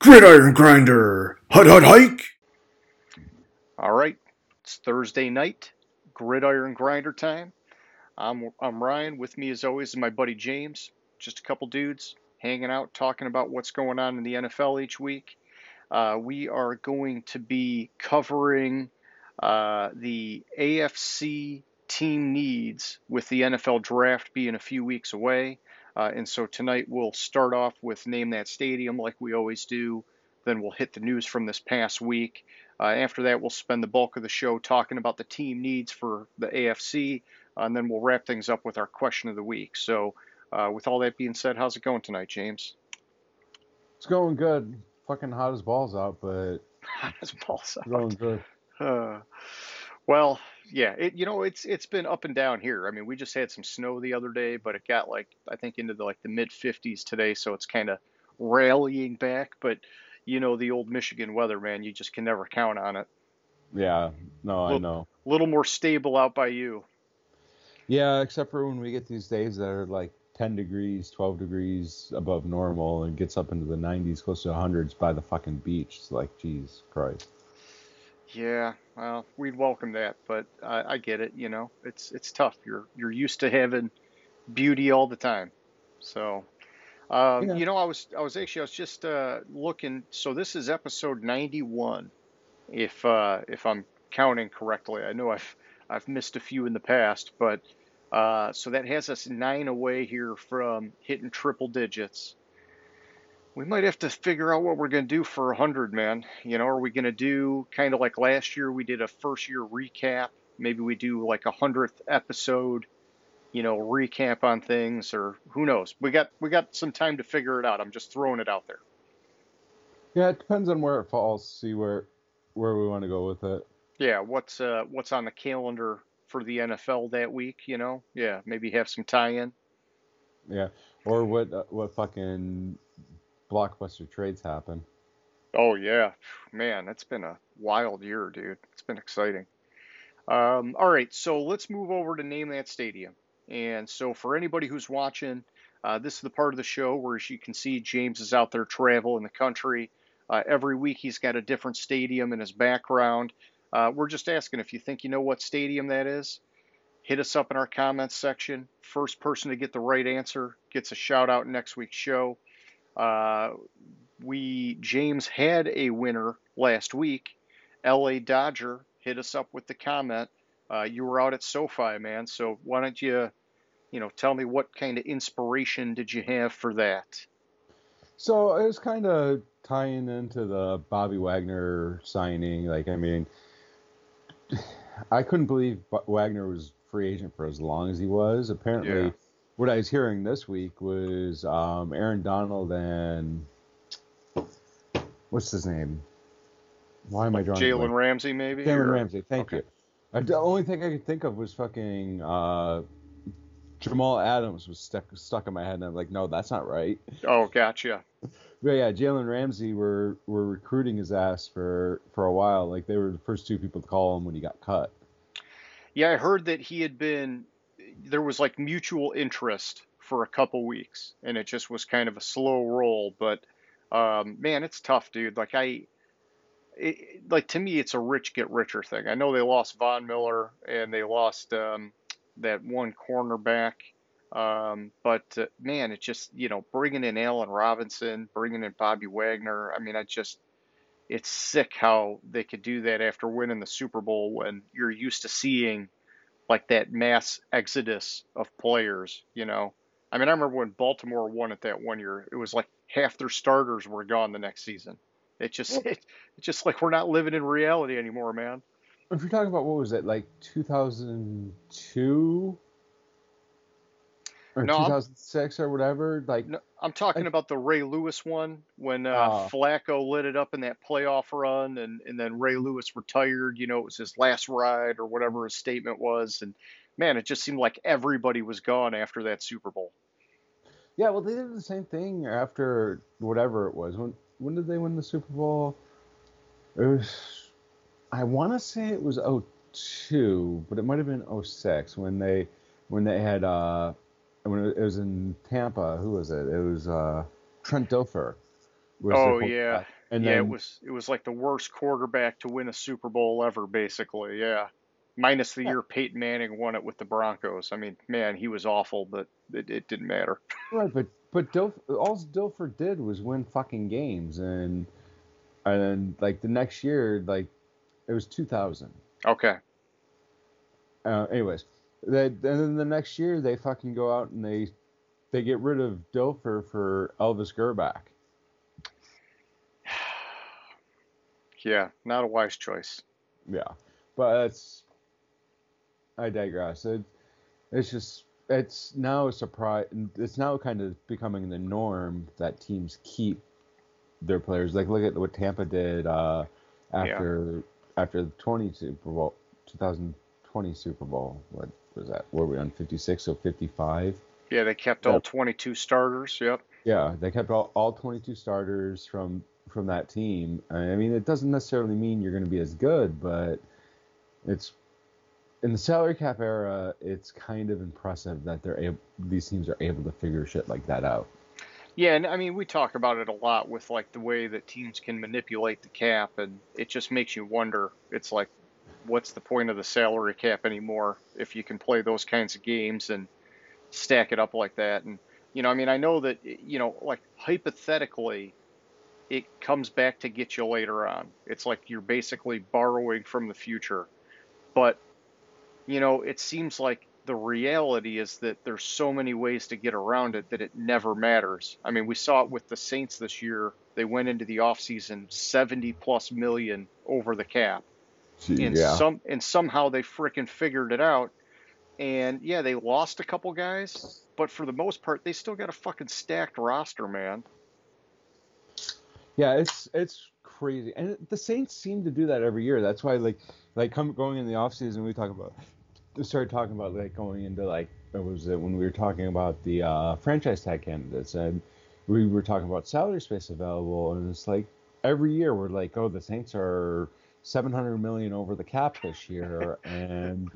Gridiron Grinder, Hut Hut Hike. All right, it's Thursday night, Gridiron Grinder time. I'm I'm Ryan. With me, as always, is my buddy James. Just a couple dudes hanging out, talking about what's going on in the NFL each week. Uh, we are going to be covering uh, the AFC team needs with the NFL draft being a few weeks away. Uh, and so tonight we'll start off with Name That Stadium like we always do. Then we'll hit the news from this past week. Uh, after that, we'll spend the bulk of the show talking about the team needs for the AFC. Uh, and then we'll wrap things up with our question of the week. So, uh, with all that being said, how's it going tonight, James? It's going good. Fucking hot as balls out, but hot as balls out. Going good. Uh, well, yeah, it you know it's it's been up and down here. I mean, we just had some snow the other day, but it got like I think into the like the mid 50s today, so it's kind of rallying back. But you know the old Michigan weather, man, you just can never count on it. Yeah, no, little, I know. A little more stable out by you. Yeah, except for when we get these days that are like 10 degrees, 12 degrees above normal, and gets up into the 90s, close to 100s by the fucking beach. It's like, Jesus Christ. Yeah, well, we'd welcome that, but I, I get it. You know, it's it's tough. You're you're used to having beauty all the time, so. Um, yeah. You know, I was I was actually I was just uh, looking. So this is episode 91, if uh, if I'm counting correctly. I know I've I've missed a few in the past, but uh, so that has us nine away here from hitting triple digits we might have to figure out what we're going to do for 100, man. You know, are we going to do kind of like last year we did a first year recap? Maybe we do like a 100th episode, you know, recap on things or who knows. We got we got some time to figure it out. I'm just throwing it out there. Yeah, it depends on where it falls. See where where we want to go with it. Yeah, what's uh what's on the calendar for the NFL that week, you know? Yeah, maybe have some tie-in. Yeah, or what uh, what fucking blockbuster trades happen. Oh yeah, man, it's been a wild year, dude. It's been exciting. Um, all right, so let's move over to name that stadium. And so for anybody who's watching, uh, this is the part of the show where, as you can see, James is out there traveling the country. Uh, every week he's got a different stadium in his background. Uh, we're just asking if you think you know what stadium that is. Hit us up in our comments section. First person to get the right answer gets a shout out next week's show. Uh, we James had a winner last week. L.A. Dodger hit us up with the comment. Uh, you were out at SoFi, man. So why don't you, you know, tell me what kind of inspiration did you have for that? So it was kind of tying into the Bobby Wagner signing. Like, I mean, I couldn't believe Wagner was free agent for as long as he was. Apparently, yeah what I was hearing this week was um, Aaron Donald and what's his name? Why am I drawing? Jalen Ramsey, maybe. Jalen Ramsey. Thank okay. you. I, the only thing I could think of was fucking uh, Jamal Adams was stuck stuck in my head, and I'm like, no, that's not right. Oh, gotcha. But yeah, Jalen Ramsey were were recruiting his ass for for a while. Like they were the first two people to call him when he got cut. Yeah, I heard that he had been there was like mutual interest for a couple weeks, and it just was kind of a slow roll. But um, man, it's tough, dude. Like I, it, like to me, it's a rich get richer thing. I know they lost Von Miller and they lost um, that one cornerback. Um, but uh, man, it just you know bringing in Allen Robinson, bringing in Bobby Wagner. I mean, I just it's sick how they could do that after winning the Super Bowl when you're used to seeing like that mass exodus of players, you know. I mean, I remember when Baltimore won it that one year, it was like half their starters were gone the next season. It just it, it's just like we're not living in reality anymore, man. If you're talking about what was it, like 2002 or no, 2006 I'm, or whatever, like no, I'm talking about the Ray Lewis one when uh, uh, Flacco lit it up in that playoff run, and and then Ray Lewis retired. You know, it was his last ride or whatever his statement was, and man, it just seemed like everybody was gone after that Super Bowl. Yeah, well, they did the same thing after whatever it was. When when did they win the Super Bowl? It was, I want to say it was 02, but it might have been 06 when they when they had uh when it was in Tampa. Who was it? It was uh, Trent Dilfer. Was Oh yeah, and yeah. It was it was like the worst quarterback to win a Super Bowl ever, basically. Yeah, minus the yeah, year Peyton Manning won it with the Broncos. I mean, man, he was awful, but it, it didn't matter. right, but but Dilf, all Dilfer did was win fucking games, and and then like the next year, like it was 2000. Okay. Uh, anyways, they, and then the next year they fucking go out and they they get rid of Dilfer for Elvis Grbac. Yeah, not a wise choice. Yeah, but that's I digress. It, it's just it's now a surprise. It's now kind of becoming the norm that teams keep their players. Like look at what Tampa did uh, Yeah. after after the 20 Super Bowl 2020 Super Bowl. What was that? Were we on 56 or 55? Yeah, they kept Yeah. all 22 starters. Yep. Yeah, they kept all, all 22 starters from from that team. I mean, it doesn't necessarily mean you're going to be as good, but it's in the salary cap era. It's kind of impressive that they're able, these teams are able to figure shit like that out. Yeah, and I mean, we talk about it a lot with like the way that teams can manipulate the cap, and it just makes you wonder. It's like, what's the point of the salary cap anymore if you can play those kinds of games and stack it up like that? And, you know, I mean, I know that, you know, like hypothetically, it comes back to get you later on. It's like you're basically borrowing from the future. But, you know, it seems like the reality is that there's so many ways to get around it that it never matters. I mean, we saw it with the Saints this year. They went into the offseason 70 plus million over the cap. Gee, And yeah, some and somehow they freaking figured it out. And yeah, they lost a couple guys, but for the most part, they still got a fucking stacked roster, man. yeah, it's it's crazy, and the Saints seem to do that every year. That's why, like, like come going in the offseason, we talk about we started talking about like going into like it was it when we were talking about the uh, franchise tag candidates and we were talking about salary space available and it's like every year we're like oh the Saints are 700 million over the cap this year and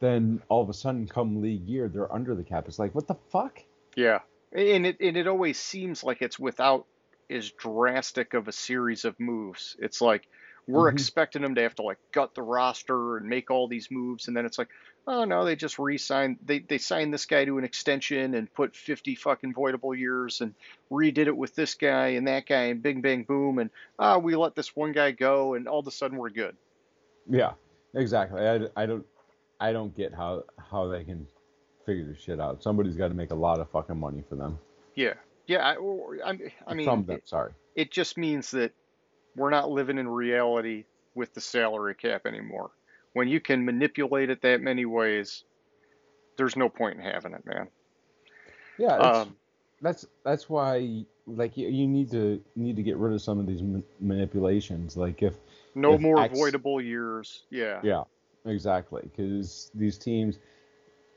then all of a sudden come league year they're under the cap it's like what the fuck Yeah. And it and it always seems like it's without as drastic of a series of moves. It's like we're hmm expecting them to have to like gut the roster and make all these moves, and then it's like, oh no, they just re-signed. They they signed this guy to an extension and put 50 fucking voidable years and redid it with this guy and that guy and bing bang boom and ah we let this one guy go and all of a sudden we're good. yeah exactly I, I don't I don't get how how they can figure this shit out somebody's got to make a lot of fucking money for them Yeah, yeah. I, or- I, I mean, from them it, sorry it just means that we're not living in reality with the salary cap anymore. When you can manipulate it that many ways, there's no point in having it, man. yeah Um, that's that's why like you, you need to need to get rid of some of these ma- manipulations like if no if more X avoidable years. Yeah, yeah exactly because these teams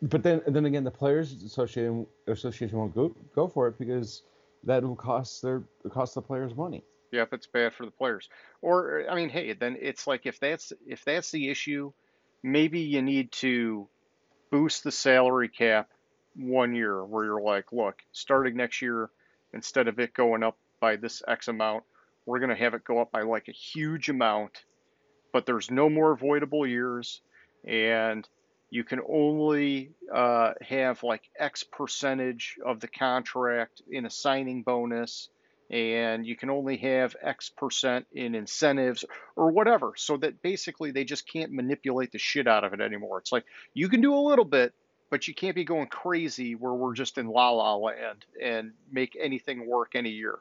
but then then again the players association association won't go go for it because that will cost their cost the players money yeah. It's bad for the players, or I mean, hey, then it's like if that's if that's the issue, maybe you need to boost the salary cap one year where you're like, look, starting next year, instead of it going up by this X amount, we're going to have it go up by like a huge amount, but there's no more avoidable years, and you can only uh, have like X percentage of the contract in a signing bonus, and you can only have X percent in incentives or whatever, so that basically they just can't manipulate the shit out of it anymore. It's like you can do a little bit, but you can't be going crazy where we're just in la la land and make anything work any year.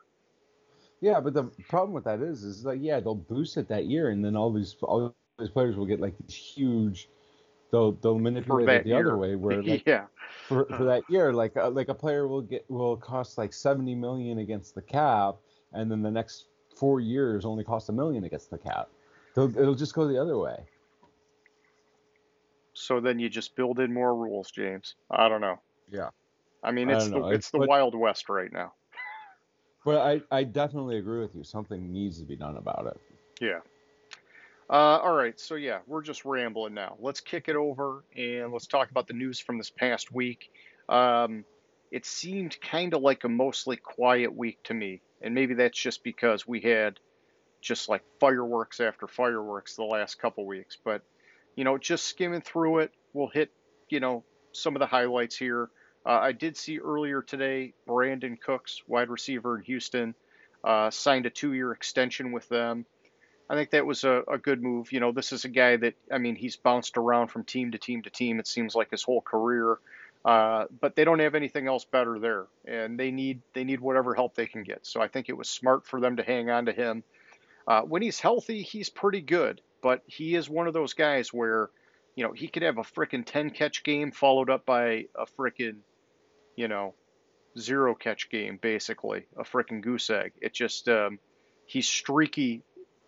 yeah but the problem with that is is like yeah they'll boost it that year and then all these all these players will get like these huge they'll they'll manipulate it the other way where like yeah, for for that year like uh, like a player will get will cost like 70 million against the cap and then the next four years only cost a million against the cap They'll, it'll just go the other way so then you just build in more rules, James. I don't know. yeah I mean, it's don't the it's it's the but Wild West right now. but i i definitely agree with you something needs to be done about it Yeah. Uh, all right, so yeah, we're just rambling now. Let's kick it over and let's talk about the news from this past week. Um, it seemed kind of like a mostly quiet week to me And maybe that's just because we had just like fireworks after fireworks the last couple weeks. But, you know, just skimming through it, we'll hit, you know, some of the highlights here. Uh, I did see earlier today Brandin Cooks, wide receiver in Houston, uh, signed a two year extension with them. I think that was a, a good move. You know, this is a guy that, I mean, he's bounced around from team to team to team, it seems like his whole career. Uh, but they don't have anything else better there, and they need they need whatever help they can get. So I think it was smart for them to hang on to him. Uh, when he's healthy, he's pretty good, but he is one of those guys where, you know, he could have a freaking 10 catch game followed up by a freaking, you know, zero catch game, basically, a freaking goose egg. It just, um, he's streaky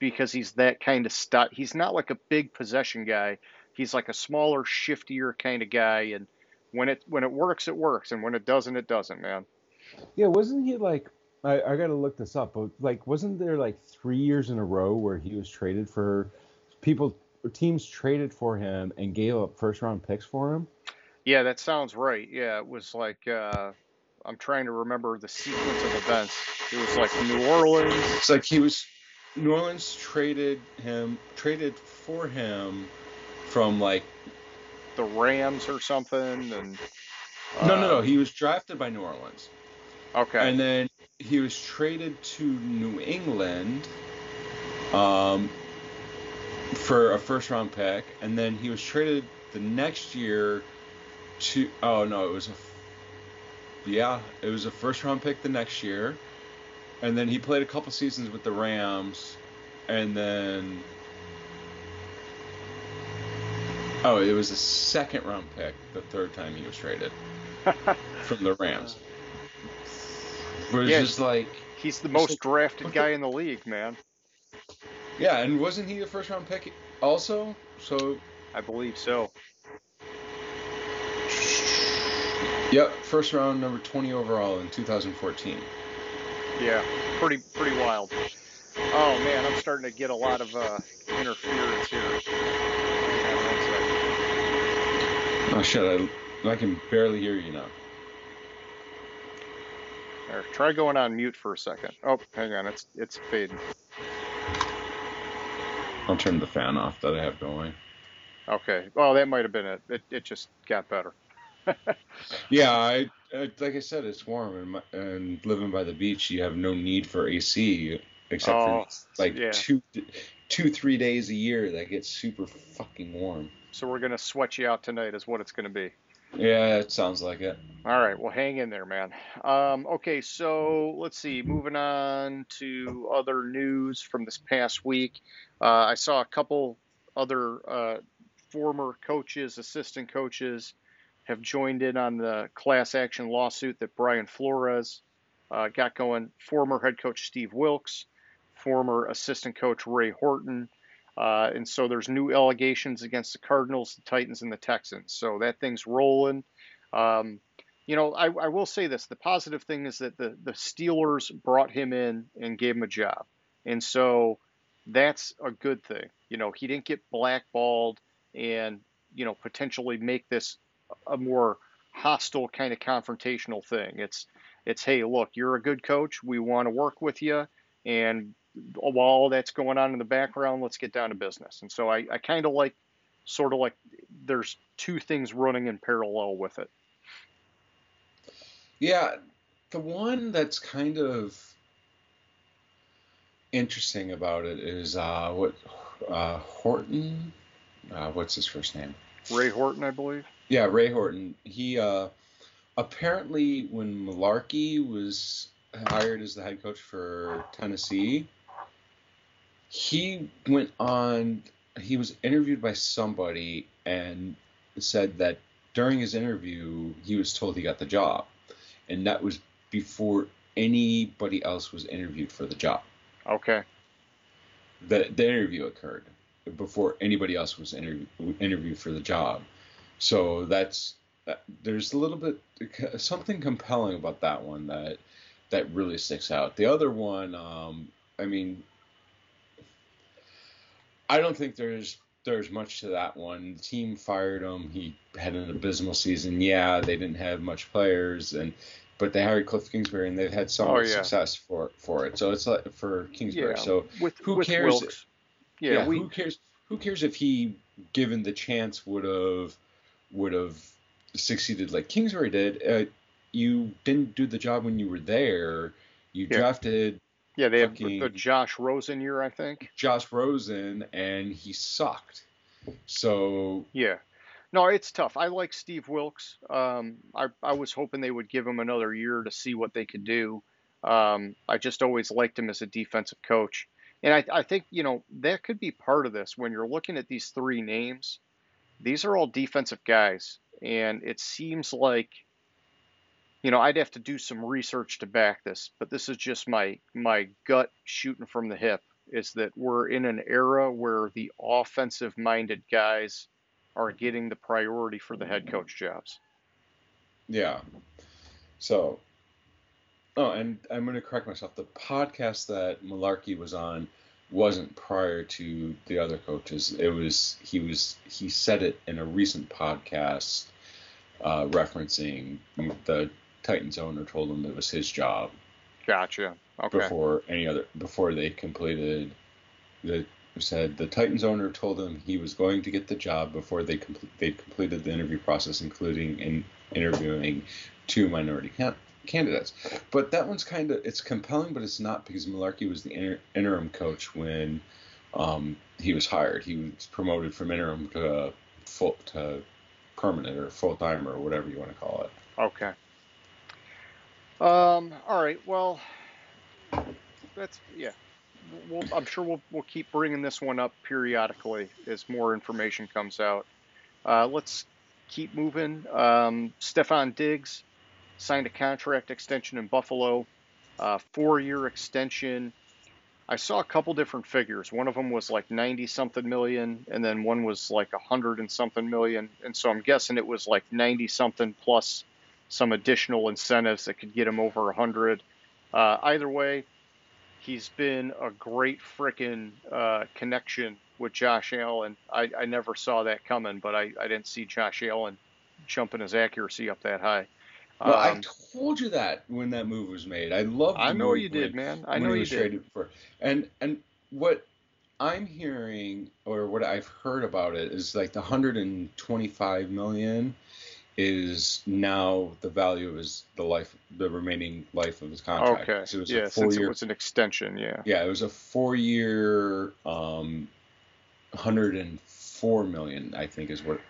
because he's that kind of stud. He's not like a big possession guy. He's like a smaller, shiftier kind of guy, and when it when it works, it works, and when it doesn't, it doesn't, man. Yeah, wasn't he like? I, I got to look this up, but like, wasn't there like three years in a row where he was traded for people? Teams traded for him and gave up first round picks for him. Yeah, that sounds right. Yeah, it was like uh, I'm trying to remember the sequence of events. It was like New Orleans. It's like he was New Orleans traded him traded for him from like the Rams or something, and uh, no, no, no. He was drafted by New Orleans. Okay. And then he was traded to New England um, for a first round pick, and then he was traded the next year to. Oh no, it was a. Yeah, it was a first round pick the next year, and then he played a couple seasons with the Rams, and then Oh, it was a second round pick the third time he was traded from the Rams. Where it's yeah, just like he's the most drafted guy in the league, man. Yeah, and wasn't he a first round pick also? So I believe so. Yep, first round number 20 overall in 2014. Yeah, pretty pretty wild. Oh man, I'm starting to get a lot of uh, interference here. Oh shit! I, I can barely hear you now. There, try going on mute for a second. Oh, hang on, it's it's fading. I'll turn the fan off that I have going. Okay. Well, that might have been it. It, it just got better. yeah, I, I, like I said, it's warm and, my, and living by the beach, you have no need for AC except oh, for like yeah. two, two, three days a year that gets super fucking warm. So we're gonna sweat you out tonight, is what it's gonna be. Yeah, it sounds like it. All right, well, hang in there, man. Um, okay, so let's see. Moving on to other news from this past week, uh, I saw a couple other uh, former coaches, assistant coaches, have joined in on the class action lawsuit that Brian Flores uh, got going. Former head coach Steve Wilks, former assistant coach Ray Horton, uh, and so there's new allegations against the Cardinals, the Titans, and the Texans. So that thing's rolling. Um, you know, I, I, will say this: the positive thing is that the the Steelers brought him in and gave him a job, and so that's a good thing. You know, he didn't get blackballed and you know potentially make this a more hostile kind of confrontational thing. It's it's hey, look, you're a good coach. We want to work with you, and while all that's going on in the background, let's get down to business. And so I, I kind of like, sort of like, there's two things running in parallel with it. Yeah, the one that's kind of interesting about it is uh, what uh, Horton. Uh, what's his first name? Ray Horton, I believe. Yeah, Ray Horton. He uh, apparently, when Mularkey was hired as the head coach for Tennessee, he went on he was interviewed by somebody and said that during his interview he was told he got the job. And that was before anybody else was interviewed for the job. Okay. The, the interview occurred before anybody else was interview, interviewed for the job so that's there's a little bit something compelling about that one that that really sticks out the other one um, i mean I don't think there's there's much to that one. The team fired him. He had an abysmal season. Yeah, they didn't have much players, and but they hired Cliff Kingsbury and they've had so Oh, much yeah. success for for it. So it's like for Kingsbury. Yeah, So with who with cares- Wilks. Yeah, we who cares? Who cares if he, given the chance, would have would have succeeded like Kingsbury did? Uh, you didn't do the job when you were there. You Yeah. drafted yeah they have the Josh Rosen year, I think. Josh Rosen, and he sucked. So Yeah. No, it's tough. I like Steve Wilks. Um, I, I was hoping they would give him another year to see what they could do. Um, I just always liked him as a defensive coach. And I, I think, you know, that could be part of this. When you're looking at these three names, these are all defensive guys. And it seems like, you know, I'd have to do some research to back this, but this is just my my gut shooting from the hip is that we're in an era where the offensive minded guys are getting the priority for the head coach jobs. Yeah. So, oh, and I'm going to correct myself. The podcast that Mularkey was on wasn't prior to the other coaches. It was he was he said it in a recent podcast uh, referencing the Titans owner told him it was his job Gotcha. Okay. before any other before they completed the said the Titans owner told him he was going to get the job before they complete they completed the interview process, including in interviewing two minority candidates. But that one's kind of it's compelling, but it's not because Mularkey was the inter- interim coach when um, he was hired. He was promoted from interim to full to permanent or full time or whatever you want to call it. Okay. Um. All right. Well, that's yeah. We'll, I'm sure we'll we'll keep bringing this one up periodically as more information comes out. Uh, let's keep moving. Um, Stefon Diggs signed a contract extension in Buffalo, uh, four-year extension. I saw a couple different figures. One of them was like 90 something million, and then one was like 100 and something million. And so I'm guessing it was like 90 something plus some additional incentives that could get him over 100. Uh, either way, he's been a great frickin' uh, connection with Josh Allen. I, I never saw that coming, but I, I didn't see Josh Allen jumping his accuracy up that high. Well, I Um, told you that when that move was made. I love. I know you did, man. I know you did. traded for and and what I'm hearing or what I've heard about it is like the 125 million is now the value of his the life the remaining life of his contract. Okay. So it was yeah, a four since year it was an extension, yeah. yeah, it was a four year um 104 million I think is what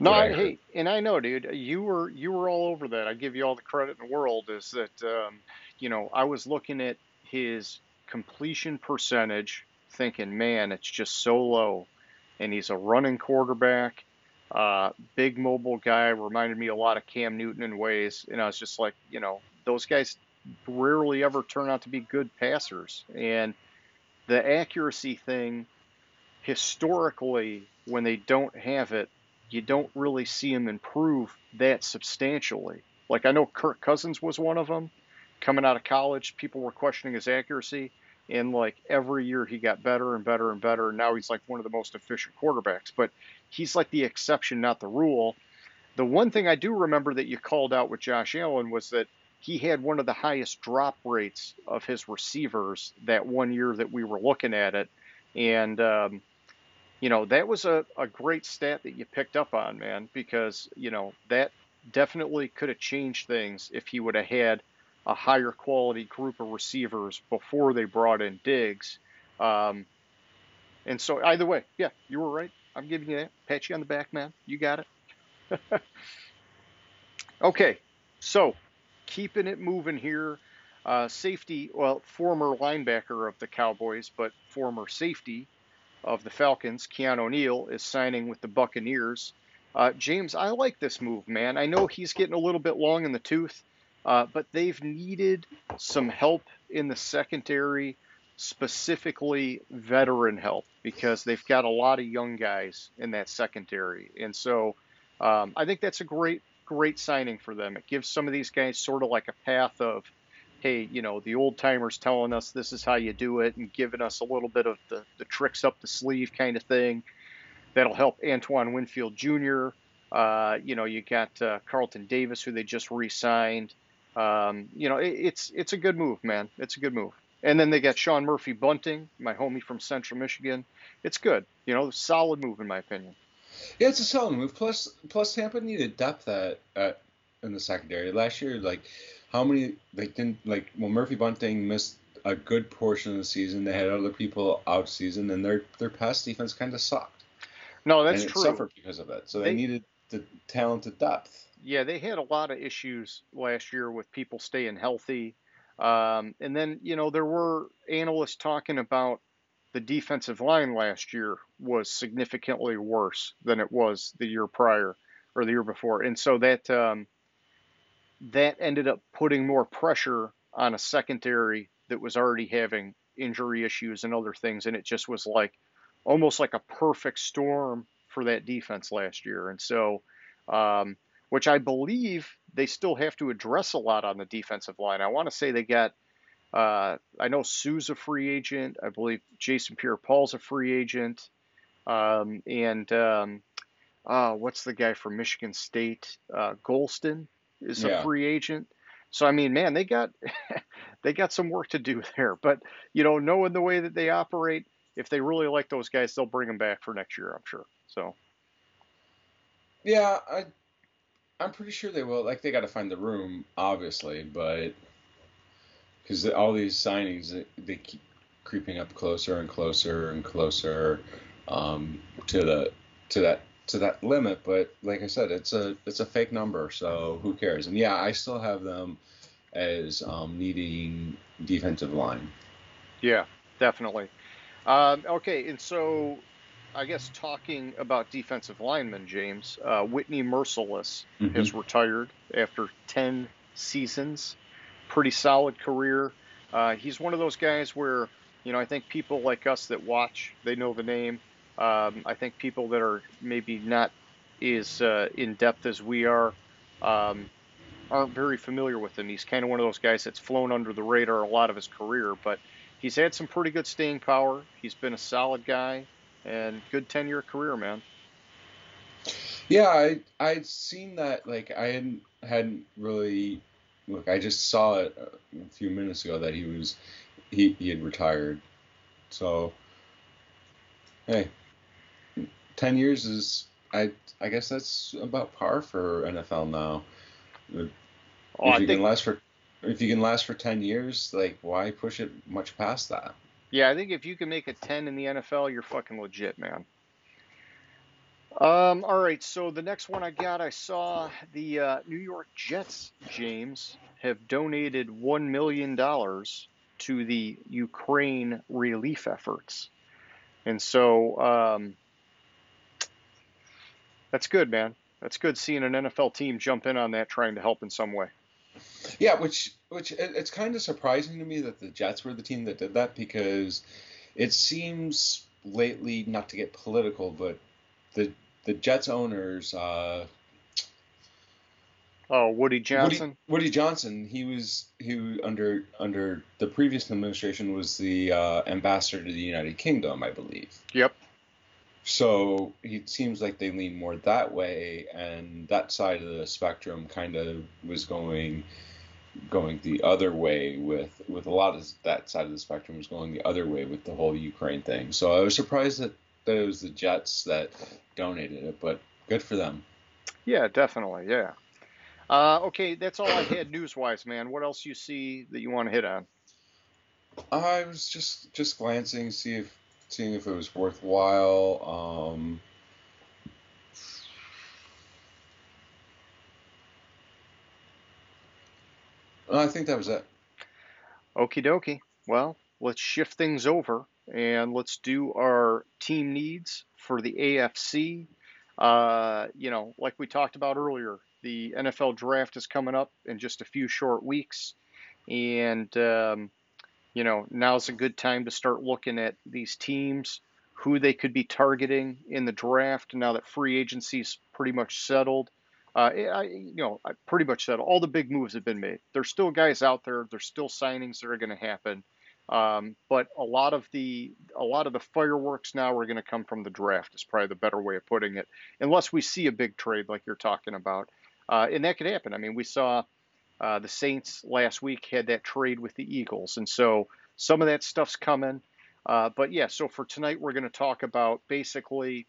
No, I I, hey, and I know, dude. You were you were all over that. I give you all the credit in the world. Is that um, you know I was looking at his completion percentage, thinking, man, it's just so low, and he's a running quarterback, uh, big mobile guy. Reminded me a lot of Cam Newton in ways, and I was just like, you know, those guys rarely ever turn out to be good passers, and the accuracy thing, historically, when they don't have it you don't really see him improve that substantially. Like I know Kirk Cousins was one of them. Coming out of college, people were questioning his accuracy, and like every year he got better and better and better. And now he's like one of the most efficient quarterbacks. But he's like the exception, not the rule. The one thing I do remember that you called out with Josh Allen was that he had one of the highest drop rates of his receivers that one year that we were looking at it, and um, you know, that was a, a great stat that you picked up on, man, because, you know, that definitely could have changed things if he would have had a higher quality group of receivers before they brought in Diggs. Um, and so, either way, yeah, you were right. I'm giving you that. Pat you on the back, man. You got it. okay, so keeping it moving here. Uh, safety, well, former linebacker of the Cowboys, but former safety of the Falcons, Keanu O'Neal, is signing with the Buccaneers. Uh, James, I like this move, man. I know he's getting a little bit long in the tooth, uh, but they've needed some help in the secondary, specifically veteran help, because they've got a lot of young guys in that secondary. And so um, I think that's a great, great signing for them. It gives some of these guys sort of like a path of, hey, you know, the old timers telling us this is how you do it and giving us a little bit of the, the tricks up the sleeve kind of thing. That'll help Antoine Winfield Jr. Uh, you know, you got uh, Carlton Davis, who they just re signed. Um, you know, it, it's it's a good move, man. It's a good move. And then they got Sean Murphy Bunting, my homie from Central Michigan. It's good. You know, solid move in my opinion. Yeah, it's a solid move. Plus, plus Tampa needed depth at, at in the secondary last year. Like, how many they didn't like? Well, Murphy Bunting missed a good portion of the season. They had other people out season, and their their pass defense kind of sucked. No, that's and it true. Suffered because of it. So they, they needed the talented depth. Yeah, they had a lot of issues last year with people staying healthy. Um, and then, you know, there were analysts talking about the defensive line last year was significantly worse than it was the year prior or the year before. And so that um, that ended up putting more pressure on a secondary that was already having injury issues and other things. And it just was like almost like a perfect storm for that defense last year. And so, um, which I believe they still have to address a lot on the defensive line. I want to say they got, uh, I know Suh's a free agent. I believe Jason Pierre-Paul's a free agent. Um, and um, uh, what's the guy from Michigan State? Uh, Gholston is yeah. a free agent. So I mean, man, they got they got some work to do there. But you know, knowing the way that they operate, if they really like those guys, they'll bring them back for next year. I'm sure. So. Yeah, I I'm pretty sure they will. Like they got to find the room, obviously, but because all these signings they keep creeping up closer and closer and closer um, to the to that to that limit. But like I said, it's a it's a fake number, so who cares? And yeah, I still have them as um, needing defensive line. Yeah, definitely. Um, okay, and so I guess talking about defensive linemen, James, uh, Whitney Mercilus mm-hmm. has retired after 10 seasons. Pretty solid career. Uh, he's one of those guys where, you know, I think people like us that watch, they know the name. Um, I think people that are maybe not as uh, in depth as we are um, aren't very familiar with him. He's kind of one of those guys that's flown under the radar a lot of his career, but he's had some pretty good staying power. He's been a solid guy and good 10 year career, man. Yeah, I I'd seen that. Like I hadn't hadn't really look. I just saw it a few minutes ago that he was he he had retired. So hey, ten years is I I guess that's about par for NFL now. Oh, if you think, can last for if you can last for ten years, like why push it much past that? Yeah, I think if you can make a 10 in the NFL, you're fucking legit, man. Um, all right, so the next one I got, I saw the uh, New York Jets, James, have donated $1 million to the Ukraine relief efforts. And so um, that's good, man. That's good seeing an NFL team jump in on that, trying to help in some way. Yeah, which which it's kind of surprising to me that the Jets were the team that did that because it seems lately not to get political, but the the Jets owners. Uh, oh, Woody Johnson. Woody, Woody, Johnson. He was who under under the previous administration was the uh, ambassador to the United Kingdom, I believe. Yep. So it seems like they lean more that way, and that side of the spectrum kind of was going going the other way with with a lot of that side of the spectrum was going the other way with the whole Ukraine thing. So I was surprised that, that it was the Jets that donated it, but good for them. Yeah, definitely. Yeah. Uh, okay, that's all I had news wise, man. What else you see that you want to hit on? I was just just glancing, see if seeing if it was worthwhile. Um, I think that was it. Okie dokie. Well, let's shift things over and let's do our team needs for the AFC. Uh, you know, like we talked about earlier, the NFL draft is coming up in just a few short weeks. And um, you know, now's a good time to start looking at these teams, who they could be targeting in the draft now that free agency's pretty much settled. Uh, I, you know, I pretty much said all the big moves have been made. There's still guys out there. There's still signings that are going to happen, um, but a lot of the a lot of the fireworks now are going to come from the draft. Is probably the better way of putting it. Unless we see a big trade like you're talking about, uh, and that could happen. I mean, we saw Uh, the Saints last week had that trade with the Eagles, and so some of that stuff's coming. Uh, but yeah, so for tonight, we're going to talk about basically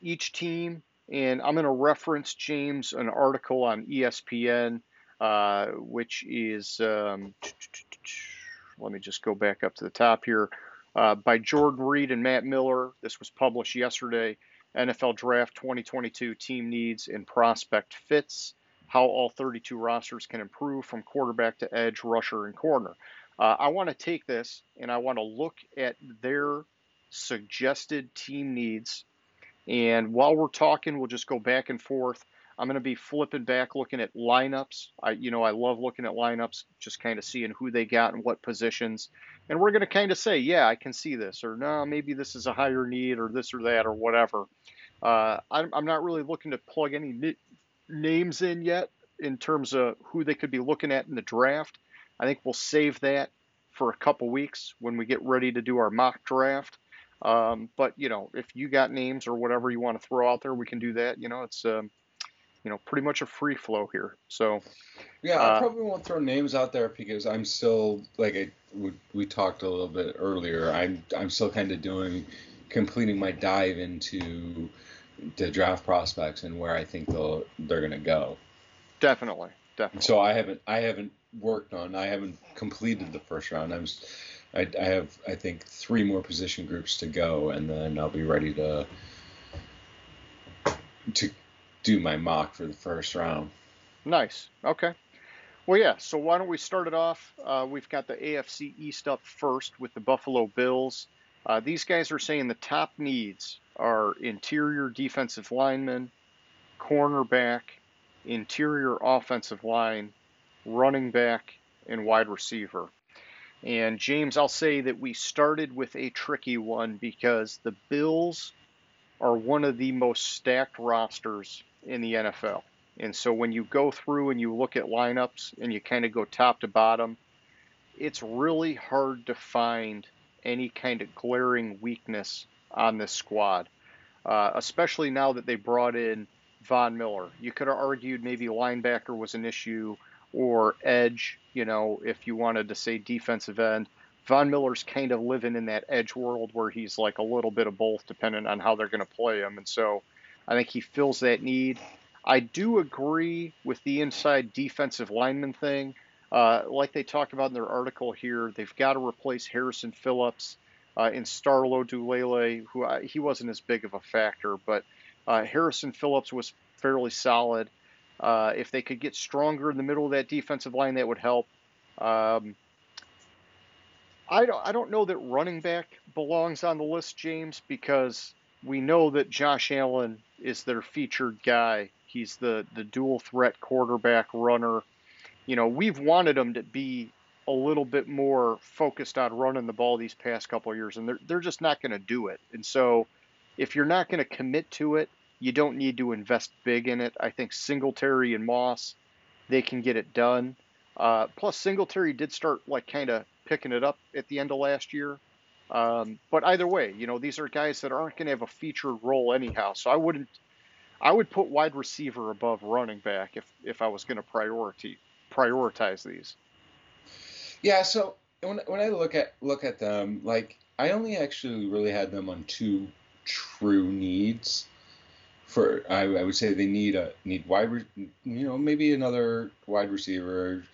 each team, and I'm going to reference James an article on ESPN, uh, which is um, let me just go back up to the top here uh, by Jordan Reid and Matt Miller. This was published yesterday. NFL Draft 2022 team needs and prospect fits. How all 32 rosters can improve from quarterback to edge, rusher, and corner. Uh, I want to take this and I want to look at their suggested team needs. And while we're talking, we'll just go back and forth. I'm going to be flipping back, looking at lineups. I, you know, I love looking at lineups, just kind of seeing who they got and what positions. And we're going to kind of say, yeah, I can see this, or no, maybe this is a higher need, or this or that, or whatever. Uh, I'm, I'm not really looking to plug any names in yet in terms of who they could be looking at in the draft. I think we'll save that for a couple weeks when we get ready to do our mock draft. Um, but you know, if you got names or whatever you want to throw out there, we can do that. You know, it's um, you know pretty much a free flow here. So yeah, I uh, probably won't throw names out there because I'm still like I, we, we talked a little bit earlier. I'm I'm still kind of doing completing my dive into the draft prospects and where I think they'll they're gonna go. Definitely, definitely. So I haven't I haven't worked on. I haven't completed the first round. I'm I, I have I think three more position groups to go, and then I'll be ready to to do my mock for the first round. Nice. Okay. Well, yeah. So why don't we start it off? Uh, we've got the AFC East up first with the Buffalo Bills. Uh, these guys are saying the top needs are interior defensive lineman, cornerback, interior offensive line, running back, and wide receiver. And James, I'll say that we started with a tricky one because the Bills are one of the most stacked rosters in the NFL. And so when you go through and you look at lineups and you kind of go top to bottom, it's really hard to find any kind of glaring weakness on this squad, uh, especially now that they brought in Von Miller. You could have argued maybe linebacker was an issue or edge, you know, if you wanted to say defensive end. Von Miller's kind of living in that edge world where he's like a little bit of both, depending on how they're going to play him. And so I think he fills that need. I do agree with the inside defensive lineman thing. Uh, like they talked about in their article here, they've got to replace Harrison Phillips uh, in Star Lotulelei, who I, he wasn't as big of a factor, but uh, Harrison Phillips was fairly solid. Uh, if they could get stronger in the middle of that defensive line, that would help. Um, I don't, I don't know that running back belongs on the list, James, because we know that Josh Allen is their featured guy. He's the, the dual threat quarterback runner. You know, we've wanted him to be a little bit more focused on running the ball these past couple years, and they're, they're just not going to do it. And so, if you're not going to commit to it, you don't need to invest big in it. I think Singletary and Moss, they can get it done. Uh, plus, Singletary did start like kind of picking it up at the end of last year. Um, but either way, you know, these are guys that aren't going to have a featured role anyhow. So I wouldn't, I would put wide receiver above running back if if I was going to priority prioritize these. Yeah. So when when I look at look at them, like I only actually really had them on two true needs for I, I would say they need a need wide you know maybe another wide receiver.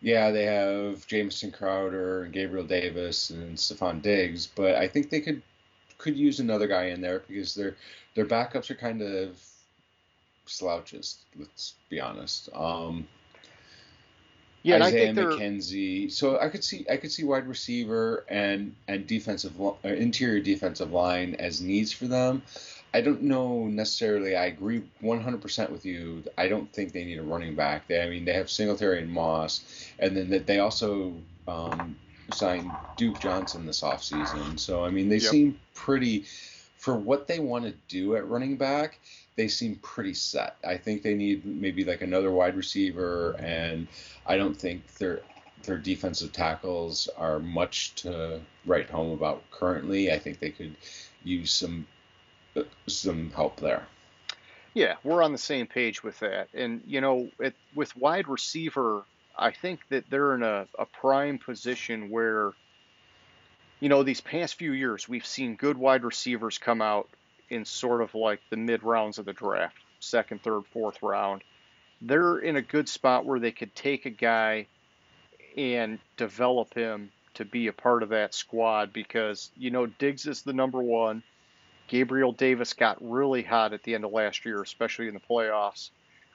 Yeah, they have Jamison Crowder and Gabriel Davis and Stefon Diggs, but I think they could could use another guy in there because their their backups are kind of slouches. Let's be honest. Um, yeah, Isaiah McKenzie. So I could see I could see wide receiver and and defensive uh, interior defensive line as needs for them. I don't know necessarily. I agree 100% with you. I don't think they need a running back. They, I mean, they have Singletary and Moss, and then that they also um, signed Duke Johnson this offseason. So, I mean, they yep. seem pretty, for what they want to do at running back, they seem pretty set. I think they need maybe like another wide receiver, and I don't think their their defensive tackles are much to write home about currently. I think they could use some some help there. Yeah, we're on the same page with that. And, you know, it, with wide receiver, I think that they're in a, a prime position where, you know, these past few years, we've seen good wide receivers come out in sort of like the mid rounds of the draft, second, third, fourth round. They're in a good spot where they could take a guy and develop him to be a part of that squad because, you know, Diggs is the number one. Gabriel Davis got really hot at the end of last year, especially in the playoffs.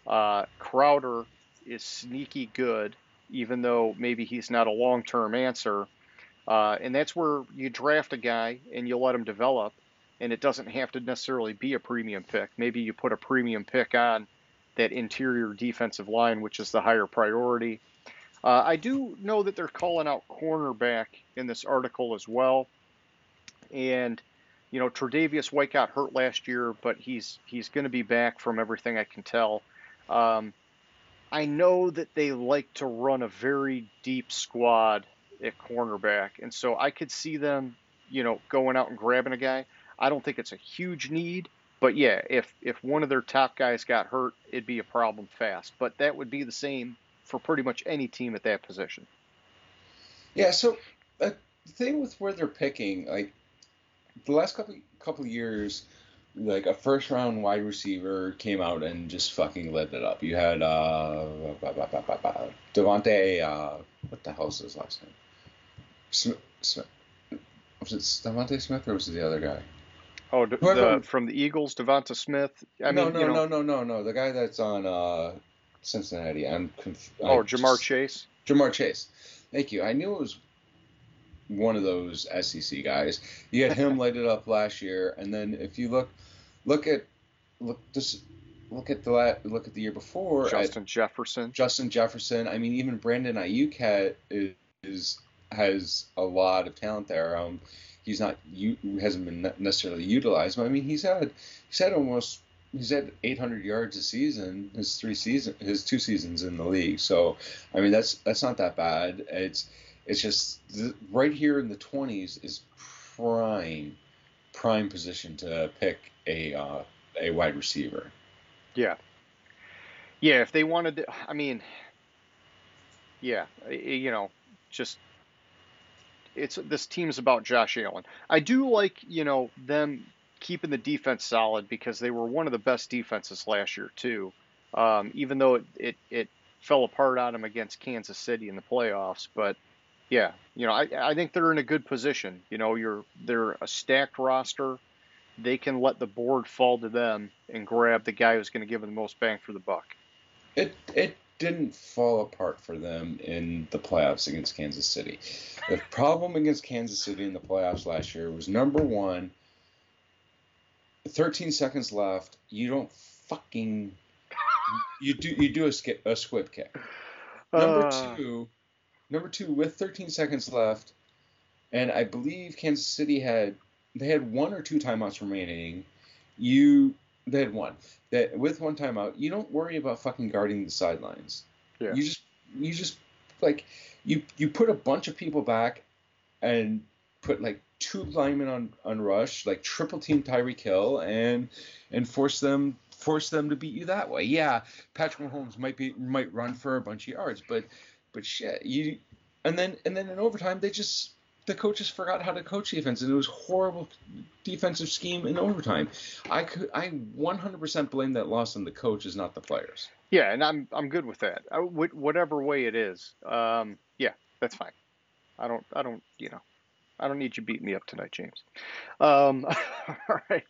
Uh, Crowder is sneaky good, even though maybe he's not a long term answer. Uh, and that's where you draft a guy and you let him develop, and it doesn't have to necessarily be a premium pick. Maybe you put a premium pick on that interior defensive line, which is the higher priority. Uh, I do know that they're calling out cornerback in this article as well. And you know, Tre'Davious White got hurt last year, but he's he's going to be back from everything I can tell. Um, I know that they like to run a very deep squad at cornerback, and so I could see them, you know, going out and grabbing a guy. I don't think it's a huge need, but yeah, if if one of their top guys got hurt, it'd be a problem fast. But that would be the same for pretty much any team at that position. Yeah. So uh, the thing with where they're picking, like the last couple couple years, like a first round wide receiver came out and just fucking lit it up. You had uh, Devontae, uh, what the hell's his last name? Smith, Smith. Was it Devontae Smith or was it the other guy? Oh, the, the, from the Eagles, Devonta Smith. I no, mean, no, you know, no, no, no, no. The guy that's on uh, Cincinnati. I'm conf- oh, I Ja'Marr just- Chase. Ja'Marr Chase. Thank you. I knew it was one of those SEC guys. You had him light it up last year, and then if you look, look at, look just look at the la- look at the year before. Justin Jefferson. Justin Jefferson. I mean, even Brandon Aiyuk had, is has a lot of talent there. Um, he's not you hasn't been necessarily utilized. But I mean, he's had he's had almost he's had 800 yards a season his three season his two seasons in the league. So I mean, that's that's not that bad. It's it's just right here in the 20s is prime prime position to pick a uh, a wide receiver. Yeah. Yeah, if they wanted to, I mean, yeah, you know, just it's this team's about Josh Allen. I do like, you know, them keeping the defense solid because they were one of the best defenses last year too. Um, even though it, it it fell apart on them against Kansas City in the playoffs, but yeah, you know, I I think they're in a good position. You know, you're they're a stacked roster. They can let the board fall to them and grab the guy who's going to give them the most bang for the buck. It it didn't fall apart for them in the playoffs against Kansas City. The problem against Kansas City in the playoffs last year was number one, 13 seconds left. You don't fucking you do you do a, skip, a squib kick. Number Uh, two, number two with 13 seconds left, and I believe Kansas City had they had one or two timeouts remaining. You they had one. That with one timeout, you don't worry about fucking guarding the sidelines. Yeah. You just you just like you you put a bunch of people back and put like two linemen on on rush, like triple team Tyreek Hill and and force them force them to beat you that way. Yeah, Patrick Mahomes might be might run for a bunch of yards, but but shit, you and then and then in overtime they just the coaches forgot how to coach defense and it was horrible defensive scheme in overtime. I could I 100% blame that loss on the coaches, not the players. Yeah, and I'm I'm good with that. I, wh- whatever way it is, um, yeah, that's fine. I don't I don't you know I don't need you beating me up tonight, James. Um, all right,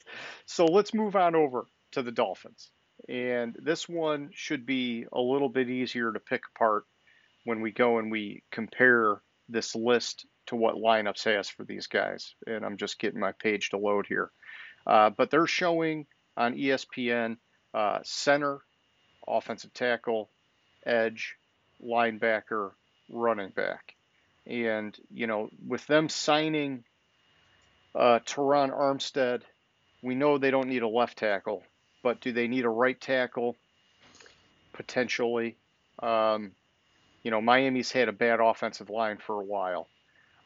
so let's move on over to the Dolphins, and this one should be a little bit easier to pick apart when we go and we compare this list to what lineups has for these guys. And I'm just getting my page to load here, uh, but they're showing on ESPN uh, center offensive tackle, edge, linebacker, running back. And, you know, with them signing uh, Terron Armstead, we know they don't need a left tackle, but do they need a right tackle? Potentially. Um, you know, Miami's had a bad offensive line for a while.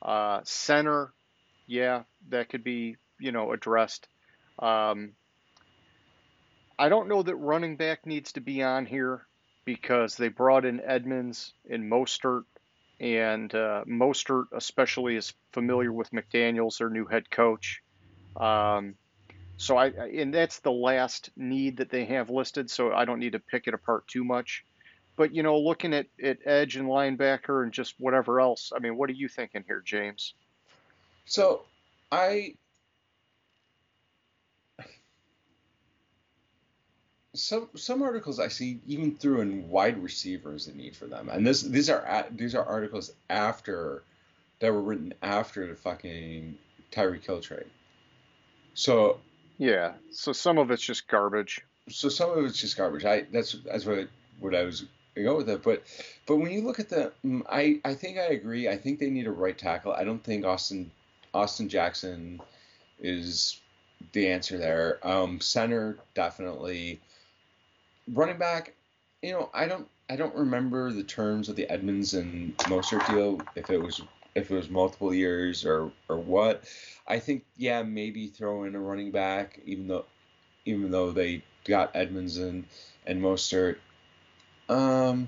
Uh, center, yeah, that could be, you know, addressed. Um, I don't know that running back needs to be on here because they brought in Edmonds and Mostert, and uh, Mostert especially is familiar with McDaniels, their new head coach. Um, so I and that's the last need that they have listed. So I don't need to pick it apart too much. But you know, looking at, at edge and linebacker and just whatever else, I mean, what are you thinking here, James? So I some some articles I see even threw in wide receivers the need for them, and this these are these are articles after that were written after the fucking Tyreek Hill trade. So yeah, so some of it's just garbage. So some of it's just garbage. I that's that's what what I was go with it. But but when you look at the, mm, I I think I agree. I think they need a right tackle. I don't think Austin Austin Jackson is the answer there. Um, center definitely running back, you know, I don't I don't remember the terms of the Edmonds and Mostert deal if it was if it was multiple years or or what. I think yeah maybe throw in a running back even though even though they got Edmonds and and Mostert. Um,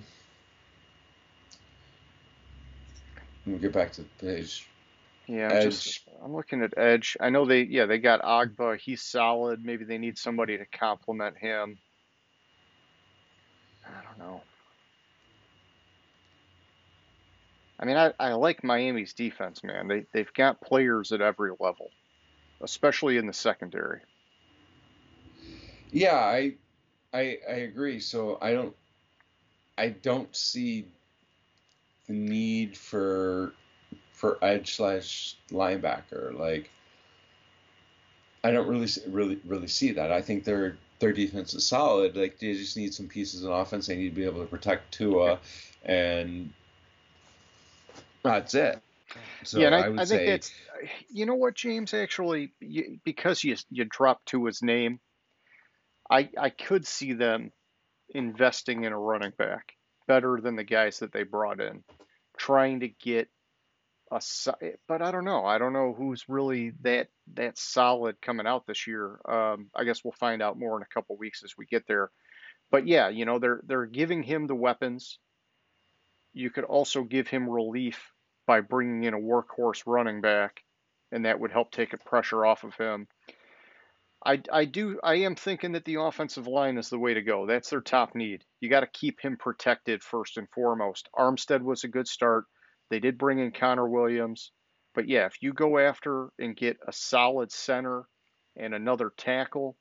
let me get back to the page. Yeah, I'm, just, I'm looking at Edge. I know they yeah they got Ogbah. He's solid. Maybe they need somebody to complement him. I don't know. I mean, I, I like Miami's defense, man. They they've got players at every level, especially in the secondary. Yeah, I I I agree. So I don't I don't see the need for for edge slash linebacker. Like I don't really really really see that. I think they're their defense is solid. Like they just need some pieces in offense. They need to be able to protect Tua, and that's it. So yeah, and I, I, I think say, that's you know what, James. Actually, you, because you you dropped Tua's name, I I could see them investing in a running back better than the guys that they brought in, trying to get a, but I don't know. I don't know who's really that that solid coming out this year. Um, I guess we'll find out more in a couple weeks as we get there. But yeah, you know they're they're giving him the weapons. You could also give him relief by bringing in a workhorse running back, and that would help take a pressure off of him. I, I do I am thinking that the offensive line is the way to go. That's their top need. You got to keep him protected first and foremost. Armstead was a good start. They did bring in Connor Williams. But yeah, if you go after and get a solid center and another tackle,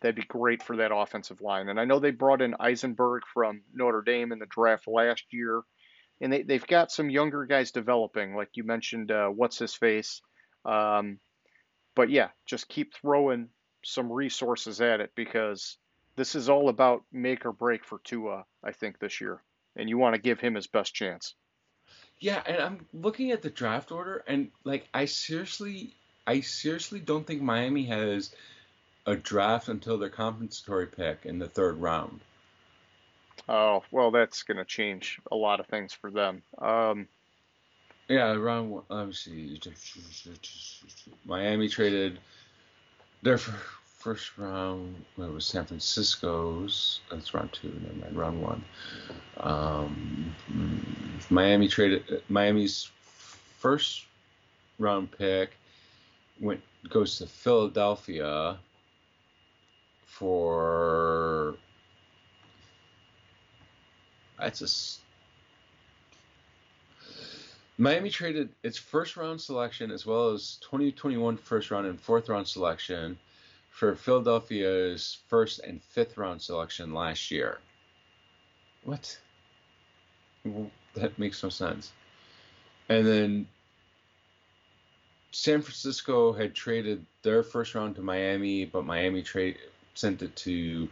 that'd be great for that offensive line. And I know they brought in Eichenberg from Notre Dame in the draft last year. And they, they've got some younger guys developing, like you mentioned, uh, what's his face. Um, but yeah, just keep throwing some resources at it because this is all about make or break for Tua, I think, this year. And you want to give him his best chance. Yeah, and I'm looking at the draft order, and like I seriously, I seriously don't think Miami has a draft until their compensatory pick in the third round. Oh well, that's going to change a lot of things for them. Um, yeah, round. Let me see. Miami traded their first round well, it was San Francisco's. That's round two. Never mind, round one. Um, Miami traded Miami's first round pick went goes to Philadelphia for that's a Miami traded its first round selection as well as 2021 first round and fourth round selection for Philadelphia's first and fifth round selection last year. What? That makes no sense. And then San Francisco had traded their first round to Miami, but Miami trade sent it to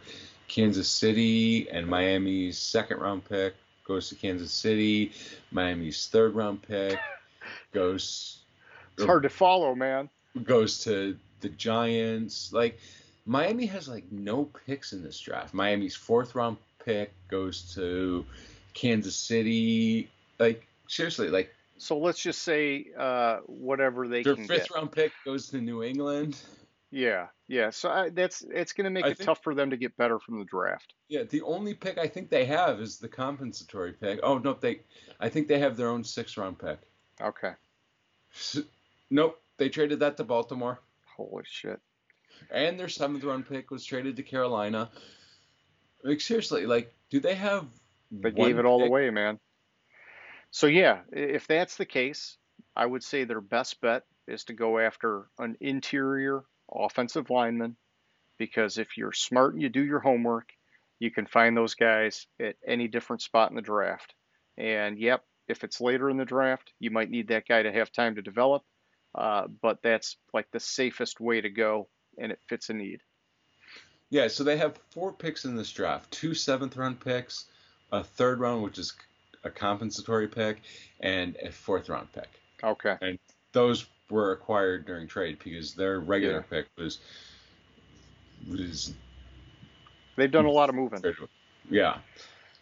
Kansas City, and Miami's second round pick goes to Kansas City. Miami's third round pick goes. It's hard to follow, man. Goes to the Giants. Like Miami has like no picks in this draft. Miami's fourth round pick goes to Kansas City. Like seriously, like so let's just say uh, whatever they their fifth get. round pick goes to New England. Yeah, yeah. So I, that's it's going to make I it think- tough for them to get better from the draft. Yeah, the only pick I think they have is the compensatory pick. Oh no, they I think they have their own six round pick. Okay. S- Nope, they traded that to Baltimore. Holy shit. And their seventh round pick was traded to Carolina. Like seriously, like do they have They gave it all pick? away, man. So yeah, if that's the case, I would say their best bet is to go after an interior offensive lineman because if you're smart and you do your homework, you can find those guys at any different spot in the draft. And yep, if it's later in the draft, you might need that guy to have time to develop. Uh, but that's like the safest way to go, and it fits a need. Yeah, so they have four picks in this draft: two seventh round picks, a third round, which is a compensatory pick, and a fourth round pick. Okay. Those were acquired during trade because their regular Yeah. pick was was They've done a lot of moving. yeah.